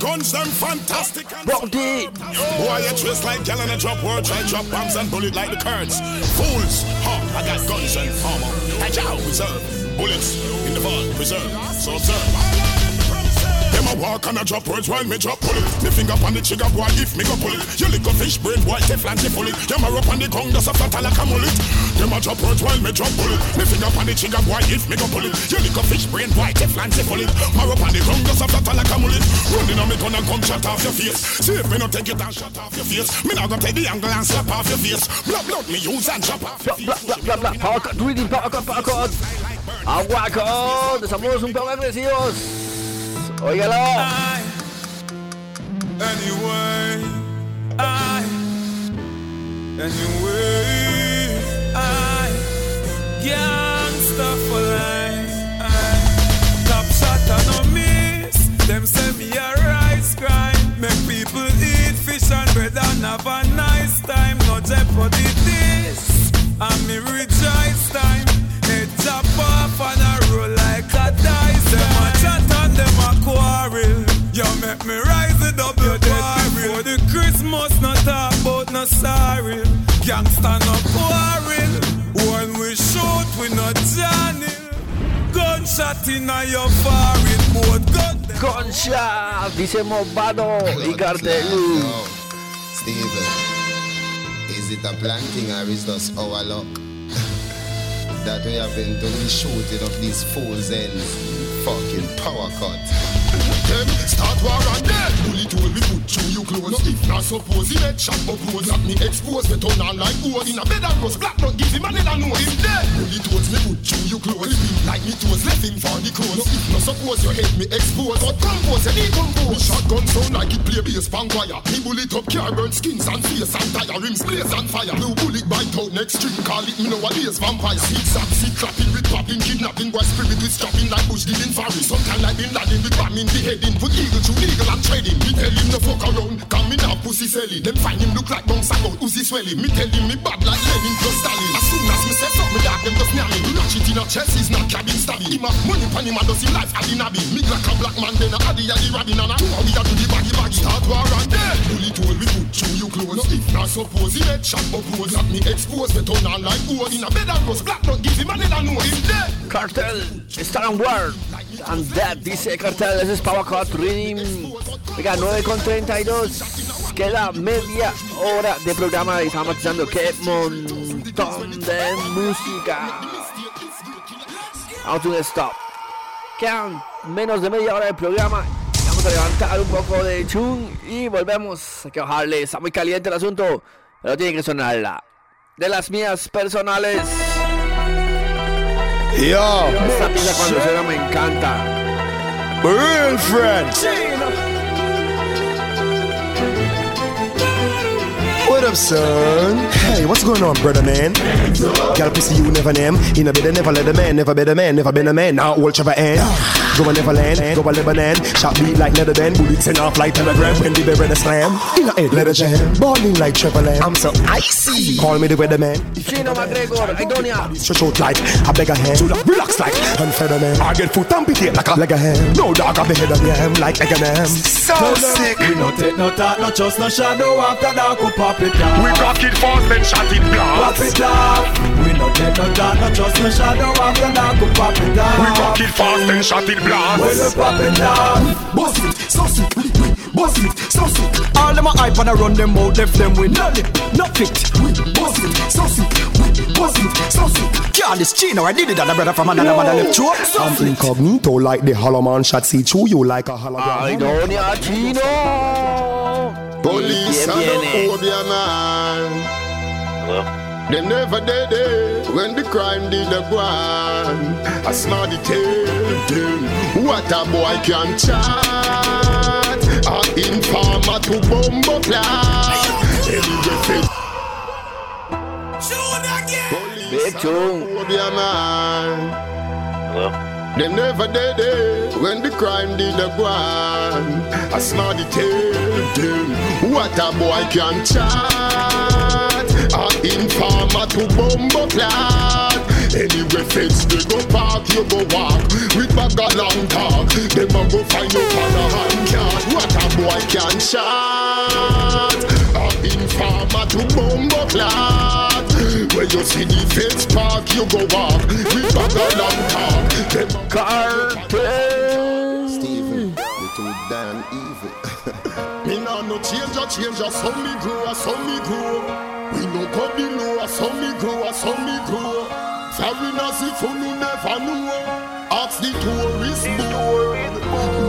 Guns, them fantastic. and Body. Boy, you twist like gal and a drop word, try drop bombs and bullet like the kurds. Fools, huh? I got guns and armor. And y'all reserve. Bullets in the vault, reserve. So observe. A walk and a drop words while me drop bullet. Me finger on the trigger, boy, if me go pull it. You lick a fish brain, boy, Teflon, you pull it. Them a up on the tongue, that's a flat like a mullet. Them a drop words while me drop bullet. Me finger on the trigger, boy, if me go pull it. You lick a fish brain, boy, Teflon, you pull it. Ma up on the tongue, that's a flat like a mullet. Running on me gun and come shut off your face. See if me no take it and shut off your face. Me not gonna take the angle and slap off your face. Blood, blood, me use and chop off your Bla, bla, bla, bla, bla. Cut, reading, power cut, power cut. Aguacot. Estamos un poco agresivos. Óigalo. Anyway, I, anyway, I, gangsta for life. I, top shot and no miss. Them say me a rise crime. Make people eat fish and bread and have a nice time. No jeopardy this. And me rejoice time. You make me rise it up your quarrel. For the Christmas not about no sorry. Gangsta no quarrel. When we shoot we not jamming. Gunshot in your forehead, both gun. Gunshot, dice Mavado y Kartel. Steven, is it a planting or is this our luck? that we have been doing shooting of these fools ends. Fucking power cut. Them start war and then bullet hole we put through you clothes. If not suppose shot oppose that me expose me turn on like gold in a bed and rust black don't give him a never know him dead. Bullet holes me put through you clothes. Him like me toes left him for the clothes. If not suppose your head me expose but compose you need compose. Me shotgun sound like it play bass pan wire. Me bullet up car burn skins and face and tire rims blaze and fire. Blue bullet bite out next string call it me know a days vampire. Six up, six clapping with popping kidnapping boy spirit with strapping like bush dealing furry. Sometimes like Bin Laden with bombing beheading put eagle to eagle and trading. Me tell him no fuck around, come me now pussy selling. Them find him look like bounce about Uzi swelling. Me tell him me bad like Lenin plus Stalin. As soon as me say something, dark them just near me. Not cheat in a is not cabin stabbing. Him a money pan him and does him life at the nabby. Me like a black man, then a addy a the rabbin and a two a we a do the baggy baggy. Start war and then bullet hole we put through you clothes. If not suppose he head shot oppose that me expose me turn on like gold in a bed and rust black don't give him a never know him dead. Kartel, Star and War, and That, dice eh, Kartel, ese es Power Cut Rhythm. Oiga, 9 con 32, queda media hora de programa y estamos escuchando qué montón de música. Un stop. Quedan menos de media hora de programa. Vamos a levantar un poco de chun y volvemos. Hay que bajarle, está muy caliente el asunto, pero tiene que sonarla. De las mías personales. Yo. Esta pieza cuando suena me encanta. Real friend. What up, son? Hey, what's going on, brother man? Girl, pussy you never name. In a bed, never let a man, never been a man, never been a man. Now old Trevor end. Go a Neverland, go a Lebanon. Shot beat like leather band, bullets and off like telegram. When the bear slam. In a head, leather jam. Balling like Trevor Lamb. I'm so icy. Call me the weatherman. Chino McGregor, Idonia. Stretch out like a beggar hand. Relax like unfeather man. I get foot and pick like a leg of ham. No dog, I be head of yam like egg and ham. So sick. We no take no talk, no trust, no shadow after dark, we pop it off. We cock it fast, then shot it Pop blast. it off. We no take no talk, no trust, no shadow after dark, we pop it off. We cock it fast, then shot it When we blast. pop it off. Boss it, so sick. Boss it, so sick. All them a hype and I run them out, left them with nothing, not fit. Boss it, so sick. Boss it, so sick. Girl, this Chino, I did it, and a brother from another mother left throat. I'm incognito like the hollow man shot see through you like a hologram. Idonia Chino. Police Bien and the viene. phobia man. Them never did it when the crime did the one. I smart the tell them what a boy can chat. A informer to bomb class. Anyway, fit. Big tune. Phobia man. Them never did it when the crime did the one. I smart the tell them what a boy can chat. A informer to bomb clad. Anyway, fence they go park, you go walk. With bag a long talk, them a go find out on a hand card. What a boy can chat. A informer to bomb clad. When you see the fence park, you go walk. With bag a long talk, them a Kartel. Stephen, you too damn evil. Me nah no change a change a some me grow a some me grow. Go below a some me grow some me grow. Foreigners if you never know. Ask the tourist board.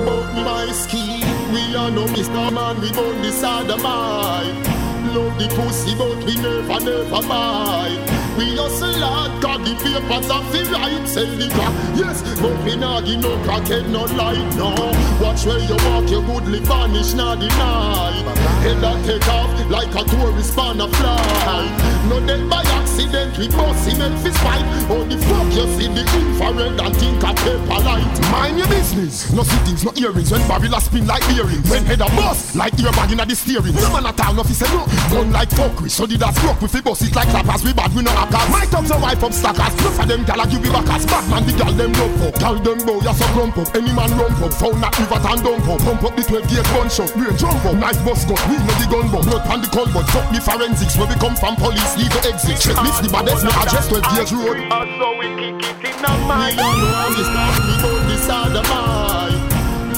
But my scheme, we are no Mr. Man, we gon' decide the mind. Love the pussy, but we never, never mind. We hustle hard, got the papers off the right, sell the crack. Yes, but we nah give no crackhead, no light, no. Watch where you walk, your goodly vanish, nah deny. Head that take off like a tourist on a flight. No dead by accident, we bossy make fist fight. Oh, the fuck you see the infrared and think a paper light. Mind your business. No sittings, no earrings. When barrel spin like earrings. When head a bust like earbag inna the steering. No man at all, no fi say no. Gun like fuckery. So did that smoke, we fi bust it like clappers. We bad, we no hackers. My tongue's a wipe up stackers. No for them gal a give we backers. Batman the gal them lump up. Gal them bow, ya so clump up. Any man rump up. Found that river and dump up. Pump up the 12 gauge gunshot. Brain jump up. Knife bust gun. We know the gun bump. Blood pan the cold but fuck the forensics. Where we come from police, leave the exit. Check this the baddest, no address 12 gauge road. So we kick it in the mind. We don't know how this start, we don't decide the mind.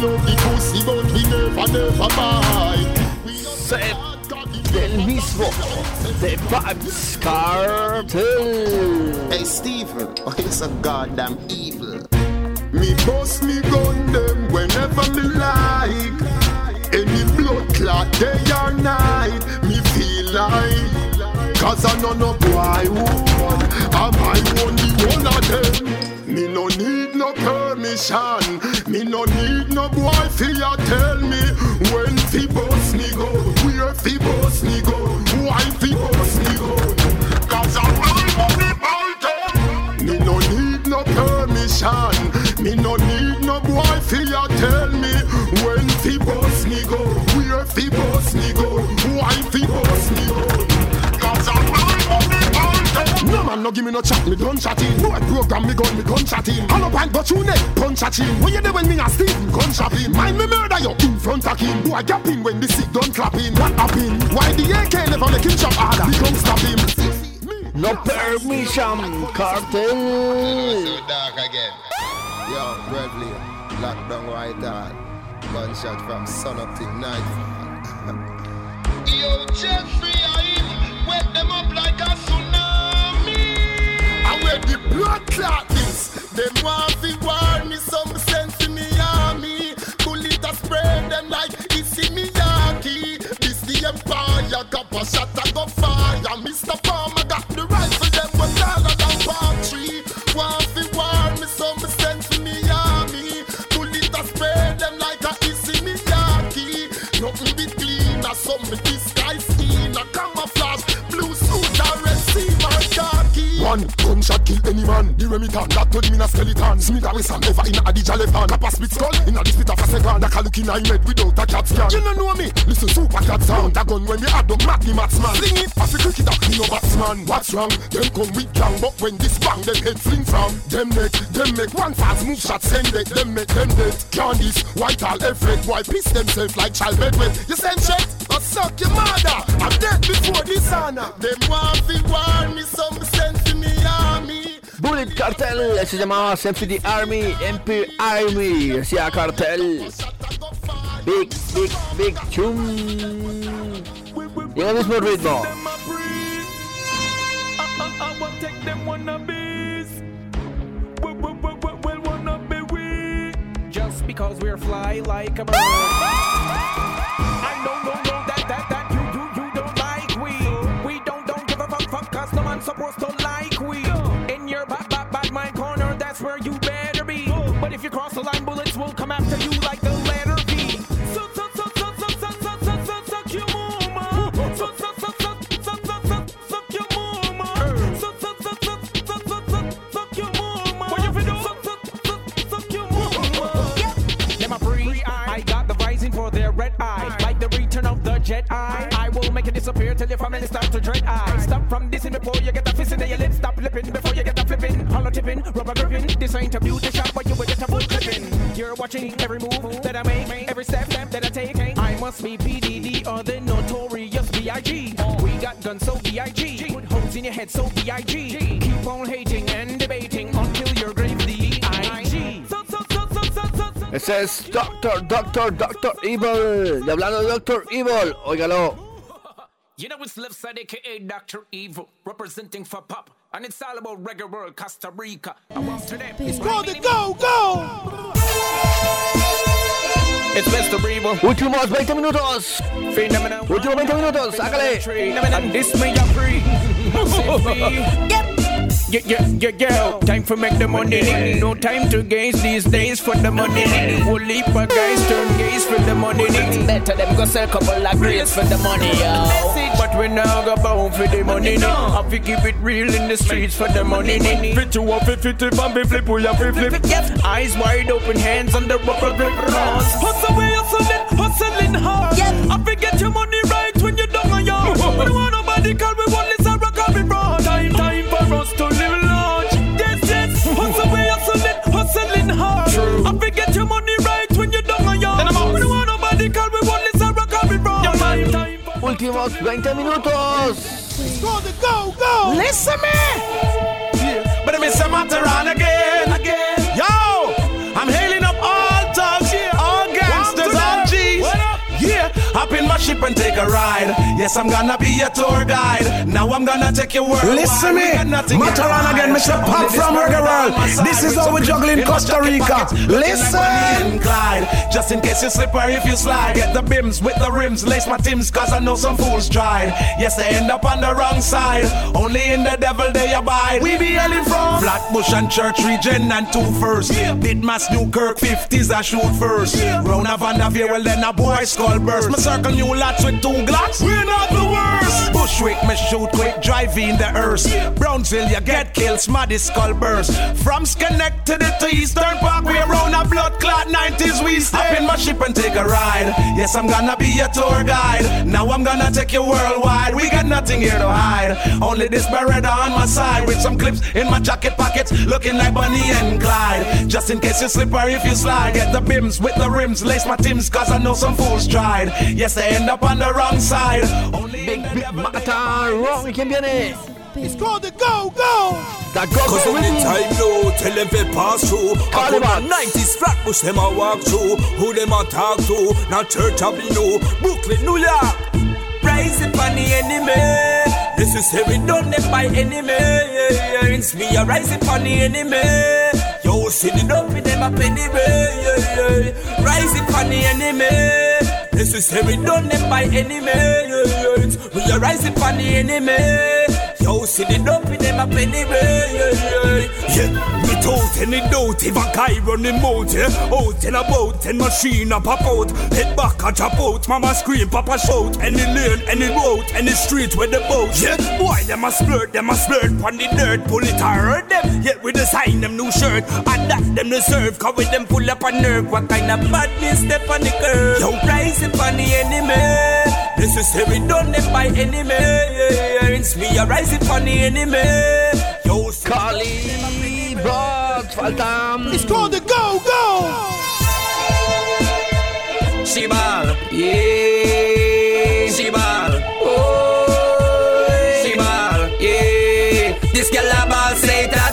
Love the pussy, but we never, never mind. Set del mismo de Vybz Kartel. Hey Stephen, oh, you're so goddamn evil. Me bust me gun them whenever me like. Any blood clot day or night, me feel like. Cause I know no boy would. Am I only one of them? Me no need no permission. Me no need no boy fi ya tell me when fi boss me go, where fi boss me go, why fi boss me go. Cause I run me mountain. Me no need no permission. Me no need no boy fi ya tell me when fi boss me go, where fi boss me go, why fi boss me go. Man no give me no chat, me gun chatting. Boy program me gun, me gun chatting. Hello pint got you neck, punch at him. When you there when me a Steve, gun shopping. Mind me murder you in front of him. Boy gap in when the sick done clapping. What happen? Why the AK never make him chop harder? We gon' stop him. No permission, Kartel. So dark again. Yo, Bradley, lockdown white hard. Gunshot from sun up till nightfall. Yo, Jeffrey, I wet them up like a tsunami. Where the blood clot is, them want fi war me some sense in me army. Bullet a spray them like it's in me yaki. This the empire, got a shot a go fire. Mr. One gunshot kill any man. The Remington that told him in a skeleton. Smith a Wesson ever in a Adija left hand. Kappa spit skull in a the of a second. That can look in a head without a cat scan. You don't know me. Listen super cat sound. That gun when me add up mad the matsman. Sling it as a cricketer. Me no batsman. What's wrong? Them come with gang, but when this bang, them head fling from. Them neck, them make one fast move shot send it. Them make them dead. Candice, white all effect. Boy piss themselves like child bedwet. You send check? I suck your mother. I'm dead before dishonor. Them want fi war me some in me army. Bullet Kartel se llamaba Symphony Army, MP Army, decía Kartel. Big, big, big chum. Y en el mismo ritmo. Just because we're fly like a bird. I know, no, no, that, that, that you, you, you don't like we. We don't, don't give a fuck, fuck, cause no man supposed to where you better be. But if you cross the line, bullets will come after you like the letter V. So, so, so, so, so, so, so, so, so, suck your mama. So, so, so, so, so, so, so, suck your mama. So, so, so, so, so, so, so, suck your mama. What you fi do? So, so, so, suck your mama. Them a free I got the rising for their red eye. Like the return of the jet eye. I will make it disappear till your family start to dread eye. Stop from dissing before you get a fist in your lip. Stop lipping before you get a flipping. Hollow tipping, rubber gripping. This ain't a beauty shop, but you will get a butt clipping. You're watching every move that I make, every step that I take. I must be PDD or the notorious B.I.G. We got guns so B.I.G. Put holes in your head so B.I.G. Keep on hating and debating until your grave D.I.G. Ese es Doctor, Doctor, Doctor Evil. Y hablando de Doctor Evil, óigalo. You know it's Leftside, aka Dr. Evil, representing for pop. And it's all about reggae world, Costa Rica. I want to them. It's Go, the go, go! It's Mr. Evil. Últimos 20 minutos. Phenomenal. Últimos 20 minutos, hágale. And this me a free. Yeah, yeah, yeah, yeah. Time for make the money. No time to gaze these days for the money. Whole heap of guys turn gaze for the money. Better them go sell a couple of grades for the money, yo. But we now go bound for the money. Now. Have to keep it real in the streets for the money. Fit you up, fit it, and be flip, we to flip. Eyes wide open, hands on the rubber grip. Hustle, we hustling, hustling hard. I forget your money right when you're down on your. We don't want nobody call we Últimos 20 minutos. Go, go, go! Listen me. Yeah. But I miss a matter on. Again. Ship and take a ride. Yes, I'm gonna be your tour guide. Now I'm gonna take you worldwide. Listen me, Mataran again, Mr. Pop this from Reggae World. This is how we in Costa Rica. like Listen. Clyde. Just in case you slip or if you slide, get the bims with the rims, lace my tims, cause I know some fools tried. Yes, they end up on the wrong side. Only in the devil they abide. We be hailing from Flatbush and Church Region and two first. Ditmas, Newkirk, 50s, I shoot first. Round of Vanderveer, well then a boy skull burst. Me circle new lots with two glocks. We're not the worst. Bushwick, me shoot quick, driving the earth. Brownsville, you get killed, smarty skull burst. From Schenectady to Eastern Park, we around a blood clot 90s, we stay. Hop in my ship and take a ride. Yes, I'm gonna be your tour guide. Now I'm gonna take you worldwide. We got nothing here to hide. Only this Beretta on my side with some clips in my jacket pockets, looking like Bonnie and Clyde. Just in case you slip or if you slide, get the bims with the rims, lace my tims, cause I know some fools tried. Yes, they end up on the wrong side. Only Big, big mata wrong. ¿Y quién viene? It's called the Go Go. The Go Cause Go when the Riddim. time low, tell them to pass through. I put my 90s Flatbush, them a walk through. Who them a talk to? Not Church of New, Brooklyn, New York. Rise upon the enemy. Necessary done them by enemy. It's me a rise upon the enemy. Yo, sit it up with them up anyway. Rise upon the enemy. Necessary done them by enemy. It's me a rise upon the enemy. Yo, sit it up with them up anyway. Yeah, without any doubt, if a guy run the mouth, yeah. Out and about, and machine a pop out. Head back a chop out, mama scream, papa shout. Any lane, any road, any street where the boat. Yeah, boy, them a splurt, them a splurt on the dirt. Pull it hurt them. Yeah, we design them new shirt. And that them deserve, cause with them pull up a nerve. What kind of badness step on the curve? Yo, rise upon the enemy. Necessary done them by enemy. It's me a rise upon the enemy. Yo, Cali, Broad, falta. It's called the Go Go. Shibal. Yeah.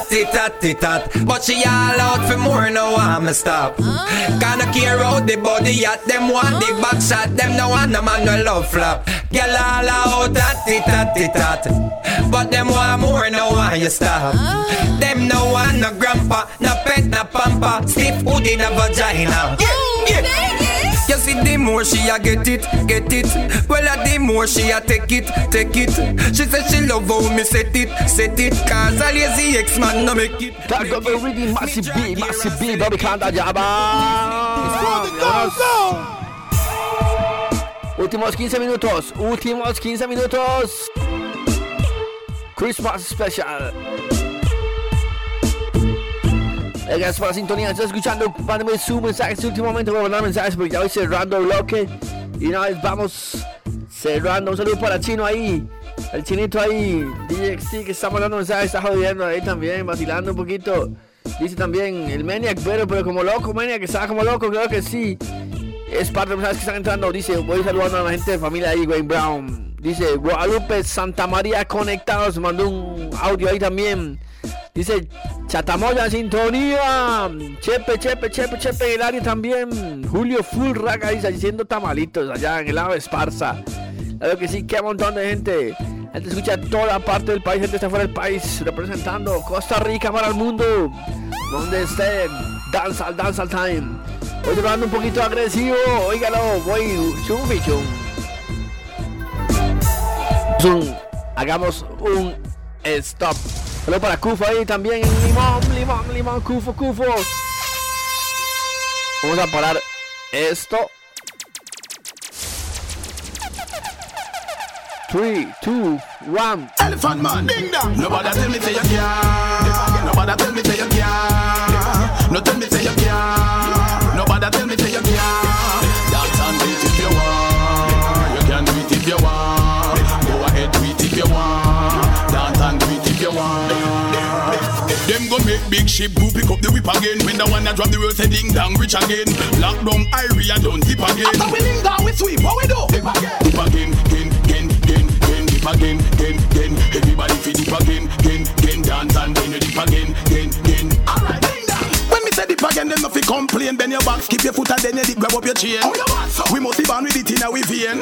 Tatty tatty tat. But she all out for more, no I'm stop. Oh. Kinda care out the body at them want the oh. back shot. Them no want no man no love flop. Girl all out tatty tatty tat. But them want more, no want you stop. Oh. Them no want no grandpa, no pet, no pampa. Stiff hood in a vagina. Yeah, yeah. You see, the more she a get it, get it. Well, uh, the more she a take it, take it. She said she love how me set it, set it. Cause a lazy ex-man no make it. The Go Go Riddim, Massive B, Massive B, Bobby canta ya va. Últimos 15 minutos, últimos 15 minutos. Christmas Special. Gracias por la sintonía, estás escuchando, mándame su mensaje, último momento voy a mandar mensajes porque ya voy cerrando bloque. Y una vez vamos cerrando, un saludo para chino ahí, el chinito ahí, DXT que está mandando mensajes, está jodiendo ahí también, vacilando un poquito, dice también el Maniac, pero, pero como loco, Maniac, está como loco, creo que sí, es parte de los mensajes que están entrando, dice, voy saludando a la gente de familia ahí, Wayne Brown, dice Guadalupe Santa María conectados, mandó un audio ahí también. Dice Chatamoya sintonía. Chepe, Chepe, Chepe, Chepe área también. Julio Fulraga dice haciendo tamalitos allá en el de Esparza. Claro que sí, que montón de gente. Gente escucha toda parte del país, gente está fuera del país, representando Costa Rica para el mundo. Donde esté, danza danza time. Hoy hablando un poquito agresivo, óigalo, voy chum chum. Zoom. Hagamos un stop. Saludos para Cufo ahí también. Limón, limón, limón, Cufo, Cufo. Vamos a parar esto. 3, 2, 1. Elephant man, ding dong. Nobody tell me say you can't. Nobody tell me say you. No tell me ship go pick up the whip again. When the one that drop the road say ding dong rich again. Lock down area don't tip again. After we dong we sweep? What we do? Dip again Dip again, again, again, again, again Dip again, again, again. Everybody fi dip again, again, again Dance and then you dip again, again, again Alright dip again them no fi complain Bend your back, skip your foot and then you dip grab up your chain oh, you want so? We must be born with it in our vein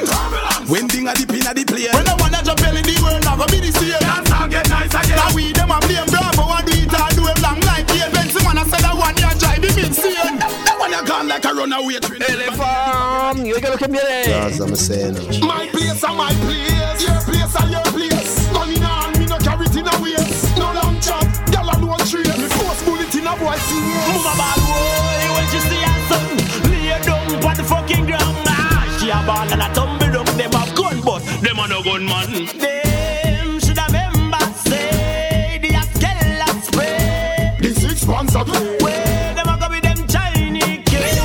When thing a dip inna the plane. When I wanna jump in the world, I go be the same. Dance now get nice again. Now we them a blame Bravo and do it all do it long like Ian Benson man I said that one ya drive him insane. That one ya gone like a runaway train. Elefam, yo que lo que viene. That's what I'm saying. My place and my place, your place and your Move a bad boy when she see her son Lay down on the fucking ground ah, She a ball and a tumble down Them have gun but them a no gunman Them should have remember say The Askella spray The six months a play. Where them a go with them Chinese kids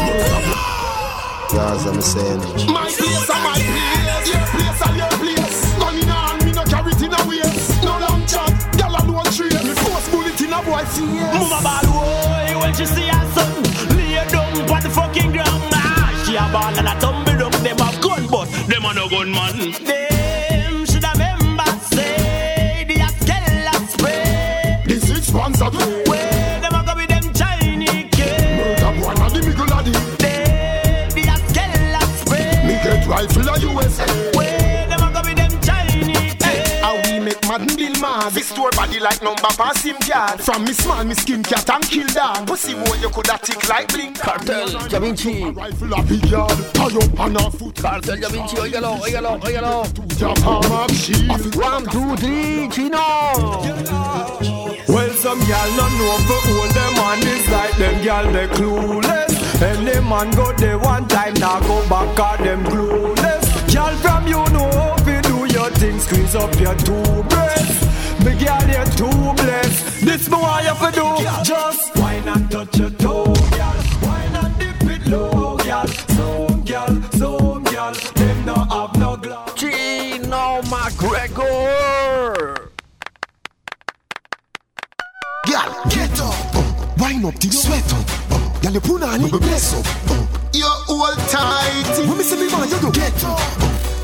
That's I'm saying. My place my place, your place and your place. Money on me no carry it in a waist. No long chat, gyal a no trace. Me force bullet in a boy face. Move a she see her son Lay down on the fucking ground ah, She a ball and a tumble down Them have gun but them a no gunman. Them mad This store body like number pass him card From me small, me skin cat and kill dog Pussy boy you coulda tick like blink Kartel, Da Vinci. Rifle a big yard Tie up on a foot Kartel Da Vinci, óigalo, óigalo, óigalo. Your palm up sheet One, two, three, Chino. Well, some gal no know for all them man is like them gal they clueless. Any man go there one time now go back at them clueless. Gal from you know how to do your thing, squeeze up your two breasts. Me gal you're too blessed. This me want you to do. Just wine and touch your toe, gal. Wine and dip it low, gal. Some gal, some gal, them no have no glass. Chino McGregor. Girl, get up uh, Wind up till sweat up uh, Girl, you put on it, bless up uh, You hold tight When me say me man, you do Get up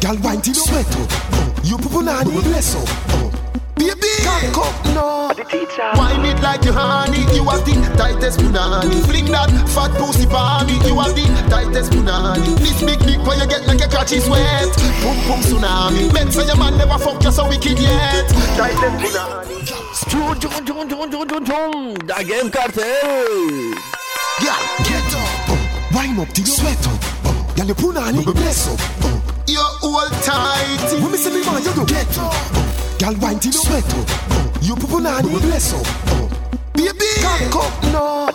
Girl, wind till sweat up uh, You put on it, bless up uh, Baby, cock up now Wind it like you honey. You have the tightest punani. Fling that fat pussy body. You have the tightest punani. This big dick where you get like a catchy sweat. Pum pum tsunami. Men say your man never fuck you so wicked yet. Tightest punani. Chum, chum, chum, chum, chum, chum, chum. Da Game Kartel. Girl, get up, wind up till you sweat up. Girl, you put on it, bless up. Uh, you hold tight. When me say me man, you do. Get up. Girl, wind till you sweat up. Uh, you on it, bless up. Uh, baby, cock up now.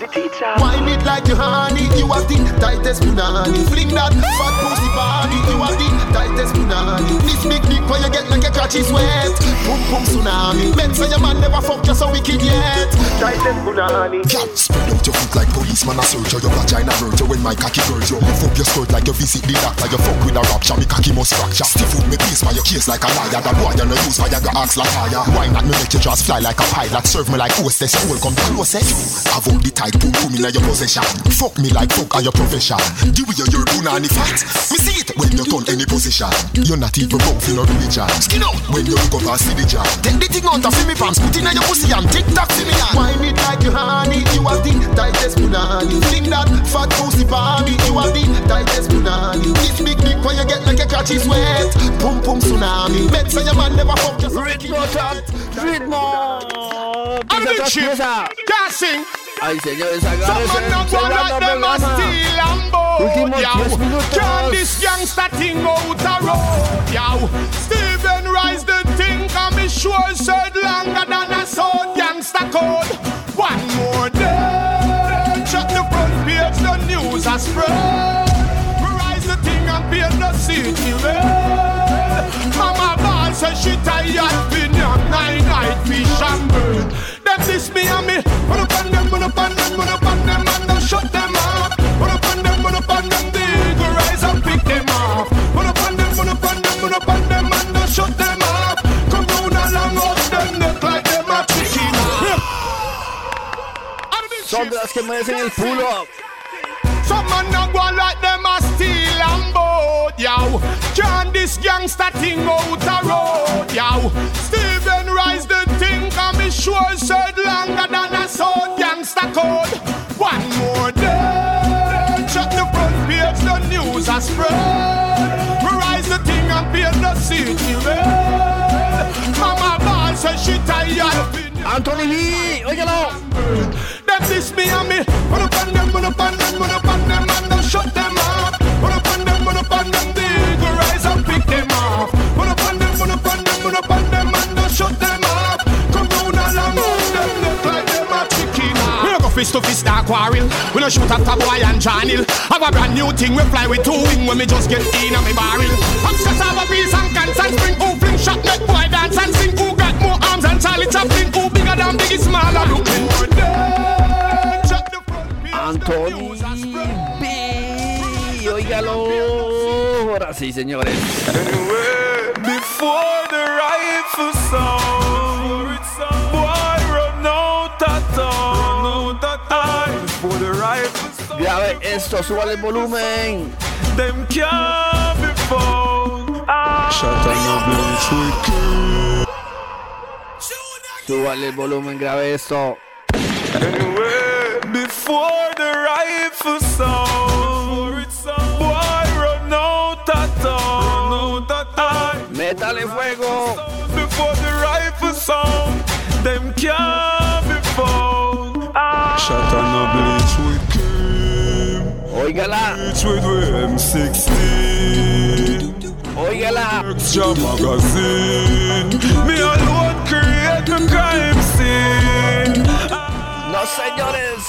Wind it like you honey. You have the tightest punani. Fling that fat pussy body. You have the tightest punani. This big dick where you get like a catchy sweat. Pum pum tsunami. Men say your man never fuck you so wicked yet. Tightest punani. Girl, spread out your foot like policeman a search. Your vagina hurt when my cocky hurt you. Puff up your skirt like you visit the doctor. You fuck with a rapture, me cocky must fracture. Stiff out me face by your case like a liar. That boy you no use Viagra axe like fire. Why not me make you just fly like a pilot? Serve me like hostess, you will come closest. Up the tight boom boom in your possession. Fuck me like fuck are your profession. The way your punani fat, me see it when you turn any position. You're not even broke in no religion. Skin out when you look up and see the jar. Take the thing out of me pants, put in your pussy and tick tock see me on. Wind it like you honey, you have the tightest punani. Fling that fat pussy body, you have the tightest punani. This big dick where you get like a catchy sweat. Pum pum tsunami. Bet say your man never fuck you. Ritmo top, ritmo. I'm the Pisa chip. tras. Can't sing. Ay, señores, Some agárrense. man not one like them a steal and bow, yow. 10. Can this gangster thing out a road, yow? Steven Rise the thing, come me sure said longer than a sword gangster code. One more day, check the front page, the news has spread. Rise the thing and paint the city red. Mama ball says she tired, been young nine night fish and bird. Them this me and me, run up on them, run up on them, run up on them and then shut them up. Run up on them, run up on them, the eagle rise and pick them off. Run up on them, run up on them, run up on them and then shut them up. Come round along us, them look like them a chicken. Las que merecen el pulo. Some man not go like them a steal and boat, yow. Can this gangster thing out a road, yow. Steven Rise the thing, come said longer than a sword gangster code. One more day, check the front page, the news has spread. Rise the thing and no see me. Mama ball say she tired. Anthony B, óigalo. Them diss me and me. Run up on them, run up on them, run up on them, and don't shut them up. Run up on them, run up on them, the eagle rise and pick them off. Fist to fist or quarrel. We no shoot after boy and John Hill. Have a brand new thing, we fly with two wing when we just get in on me barrel. I'm just have a piece and cans and spring, who fling shot, make boy dance and sing. Who got more arms than Charlie Chaplin? Who bigger than Biggie Smaller? Looking more. Anthony B. Óigalo. Ahora sí, señores. Before the rifle sound, Grave esto, súbale el volumen. Ah. Súbale el volumen, grave esto. Anyway, before the rifle sound, boy run out of town. Métale fuego. Before the rifle sound, them can't be found. Ah. Shut up, Óigala. Bleach with M16. Óigala. Extra magazine. Me alone create the crime scene. No, señores.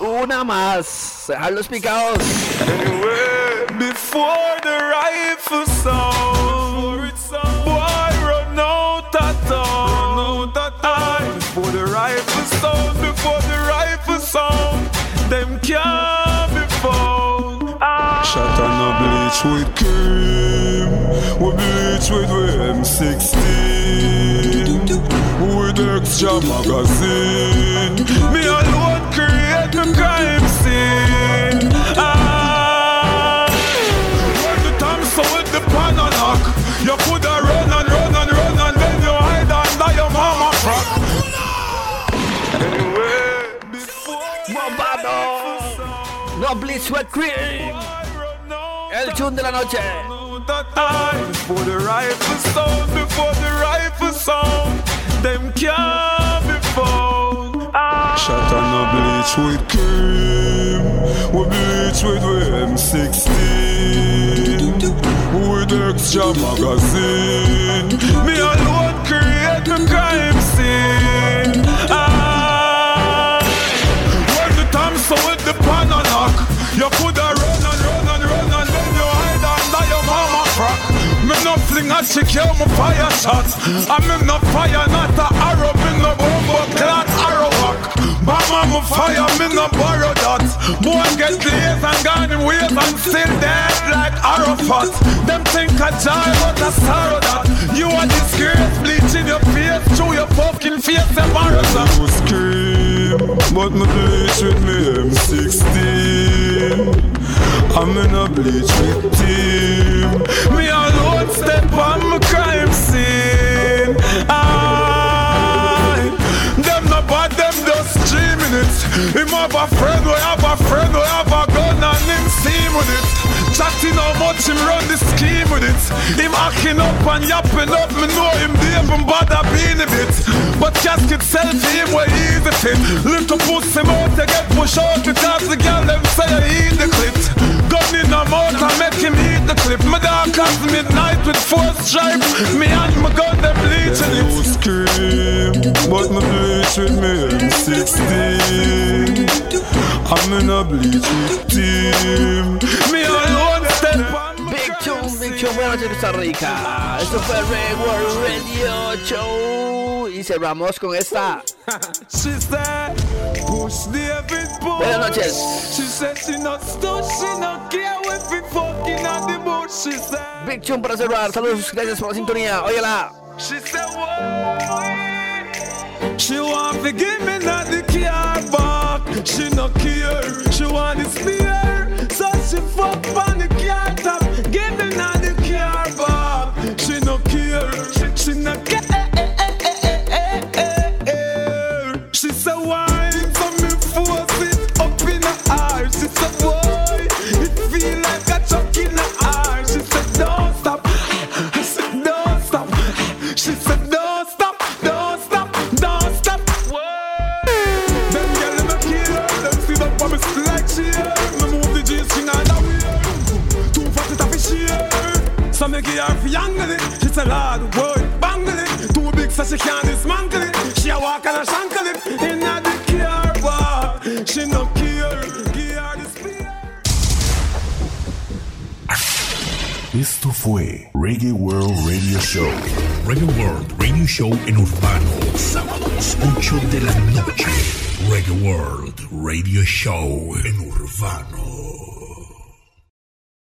Una más. Dejar los picados. Anyway, before the rifle sound, boy run out of town. Before the rifle sound, before the rifle sound, them can't bleach with cream. We bleach with M16. With extra magazine. Me alone create the crime scene. Ah. When the time so with the pan and knock, you coulda run and run and run and then you hide under your mama frock. Anyway, Bombado. No Blitz with Cream. El chun de la noche. Before the rifle sound, before the rifle sound, them can't be found. Ah. Shut up, no bleach with cream. We bleach with M16. With extra magazine. Me alone create the crime scene. Ah. When the time so with the pan and you coulda Me no fling a chick, you me fire shot. I me no fire, not a arrow, me no bomb clock arrow back. Mama me fire, me no borrow that. Boy get lazy and gone in ways and still dead like Arafat. Them think a die, but I sorrow that. You are disgrace, bleaching your face through your fucking face, embarrassing. You scream, but me bleach with me M16. I'm in a bleach team. Me alone step on my crime scene. Aye. Them no bad, them just dreaming it. Him have a friend, we have a friend, we have a gun and him steam with it. Chatting how much him run the scheme with it. Him hacking up and yapping up, me know him deep and bother being a bit. But casket self him where easy fit. Little pussy mouth to get push out because the girl them say I eat the clip. Gun in the mouth and make him eat the clip. My dog comes midnight with four stripes. Me and my gun them bleaching it. You scream, but me bleach with me M16. I'm in a bleach with team. Me alone step on Big Tune, Big Tune, buenas noches Costa Rica. Esto fue Red World Radio Show. Y cerramos con esta. She said, push David push. Buenas noches. She said she not stuck, she not care if we fucking on the bush. She said, Big Tune para cerrar. Saludos, gracias por la sintonía. Óyala. She want to give me not the car back. She no care. She want the spear. So she fuck on the car top. Give me not yangle it. She said, Lord, boy, bangle it. Too big so she can't dismantle it. She a walk and a shankle it. In the car bar, she no care. Give her the spear. Esto fue Reggae World Radio Show. Reggae World Radio Show en Urbano, sábados 8 de la noche. Reggae World Radio Show en Urbano.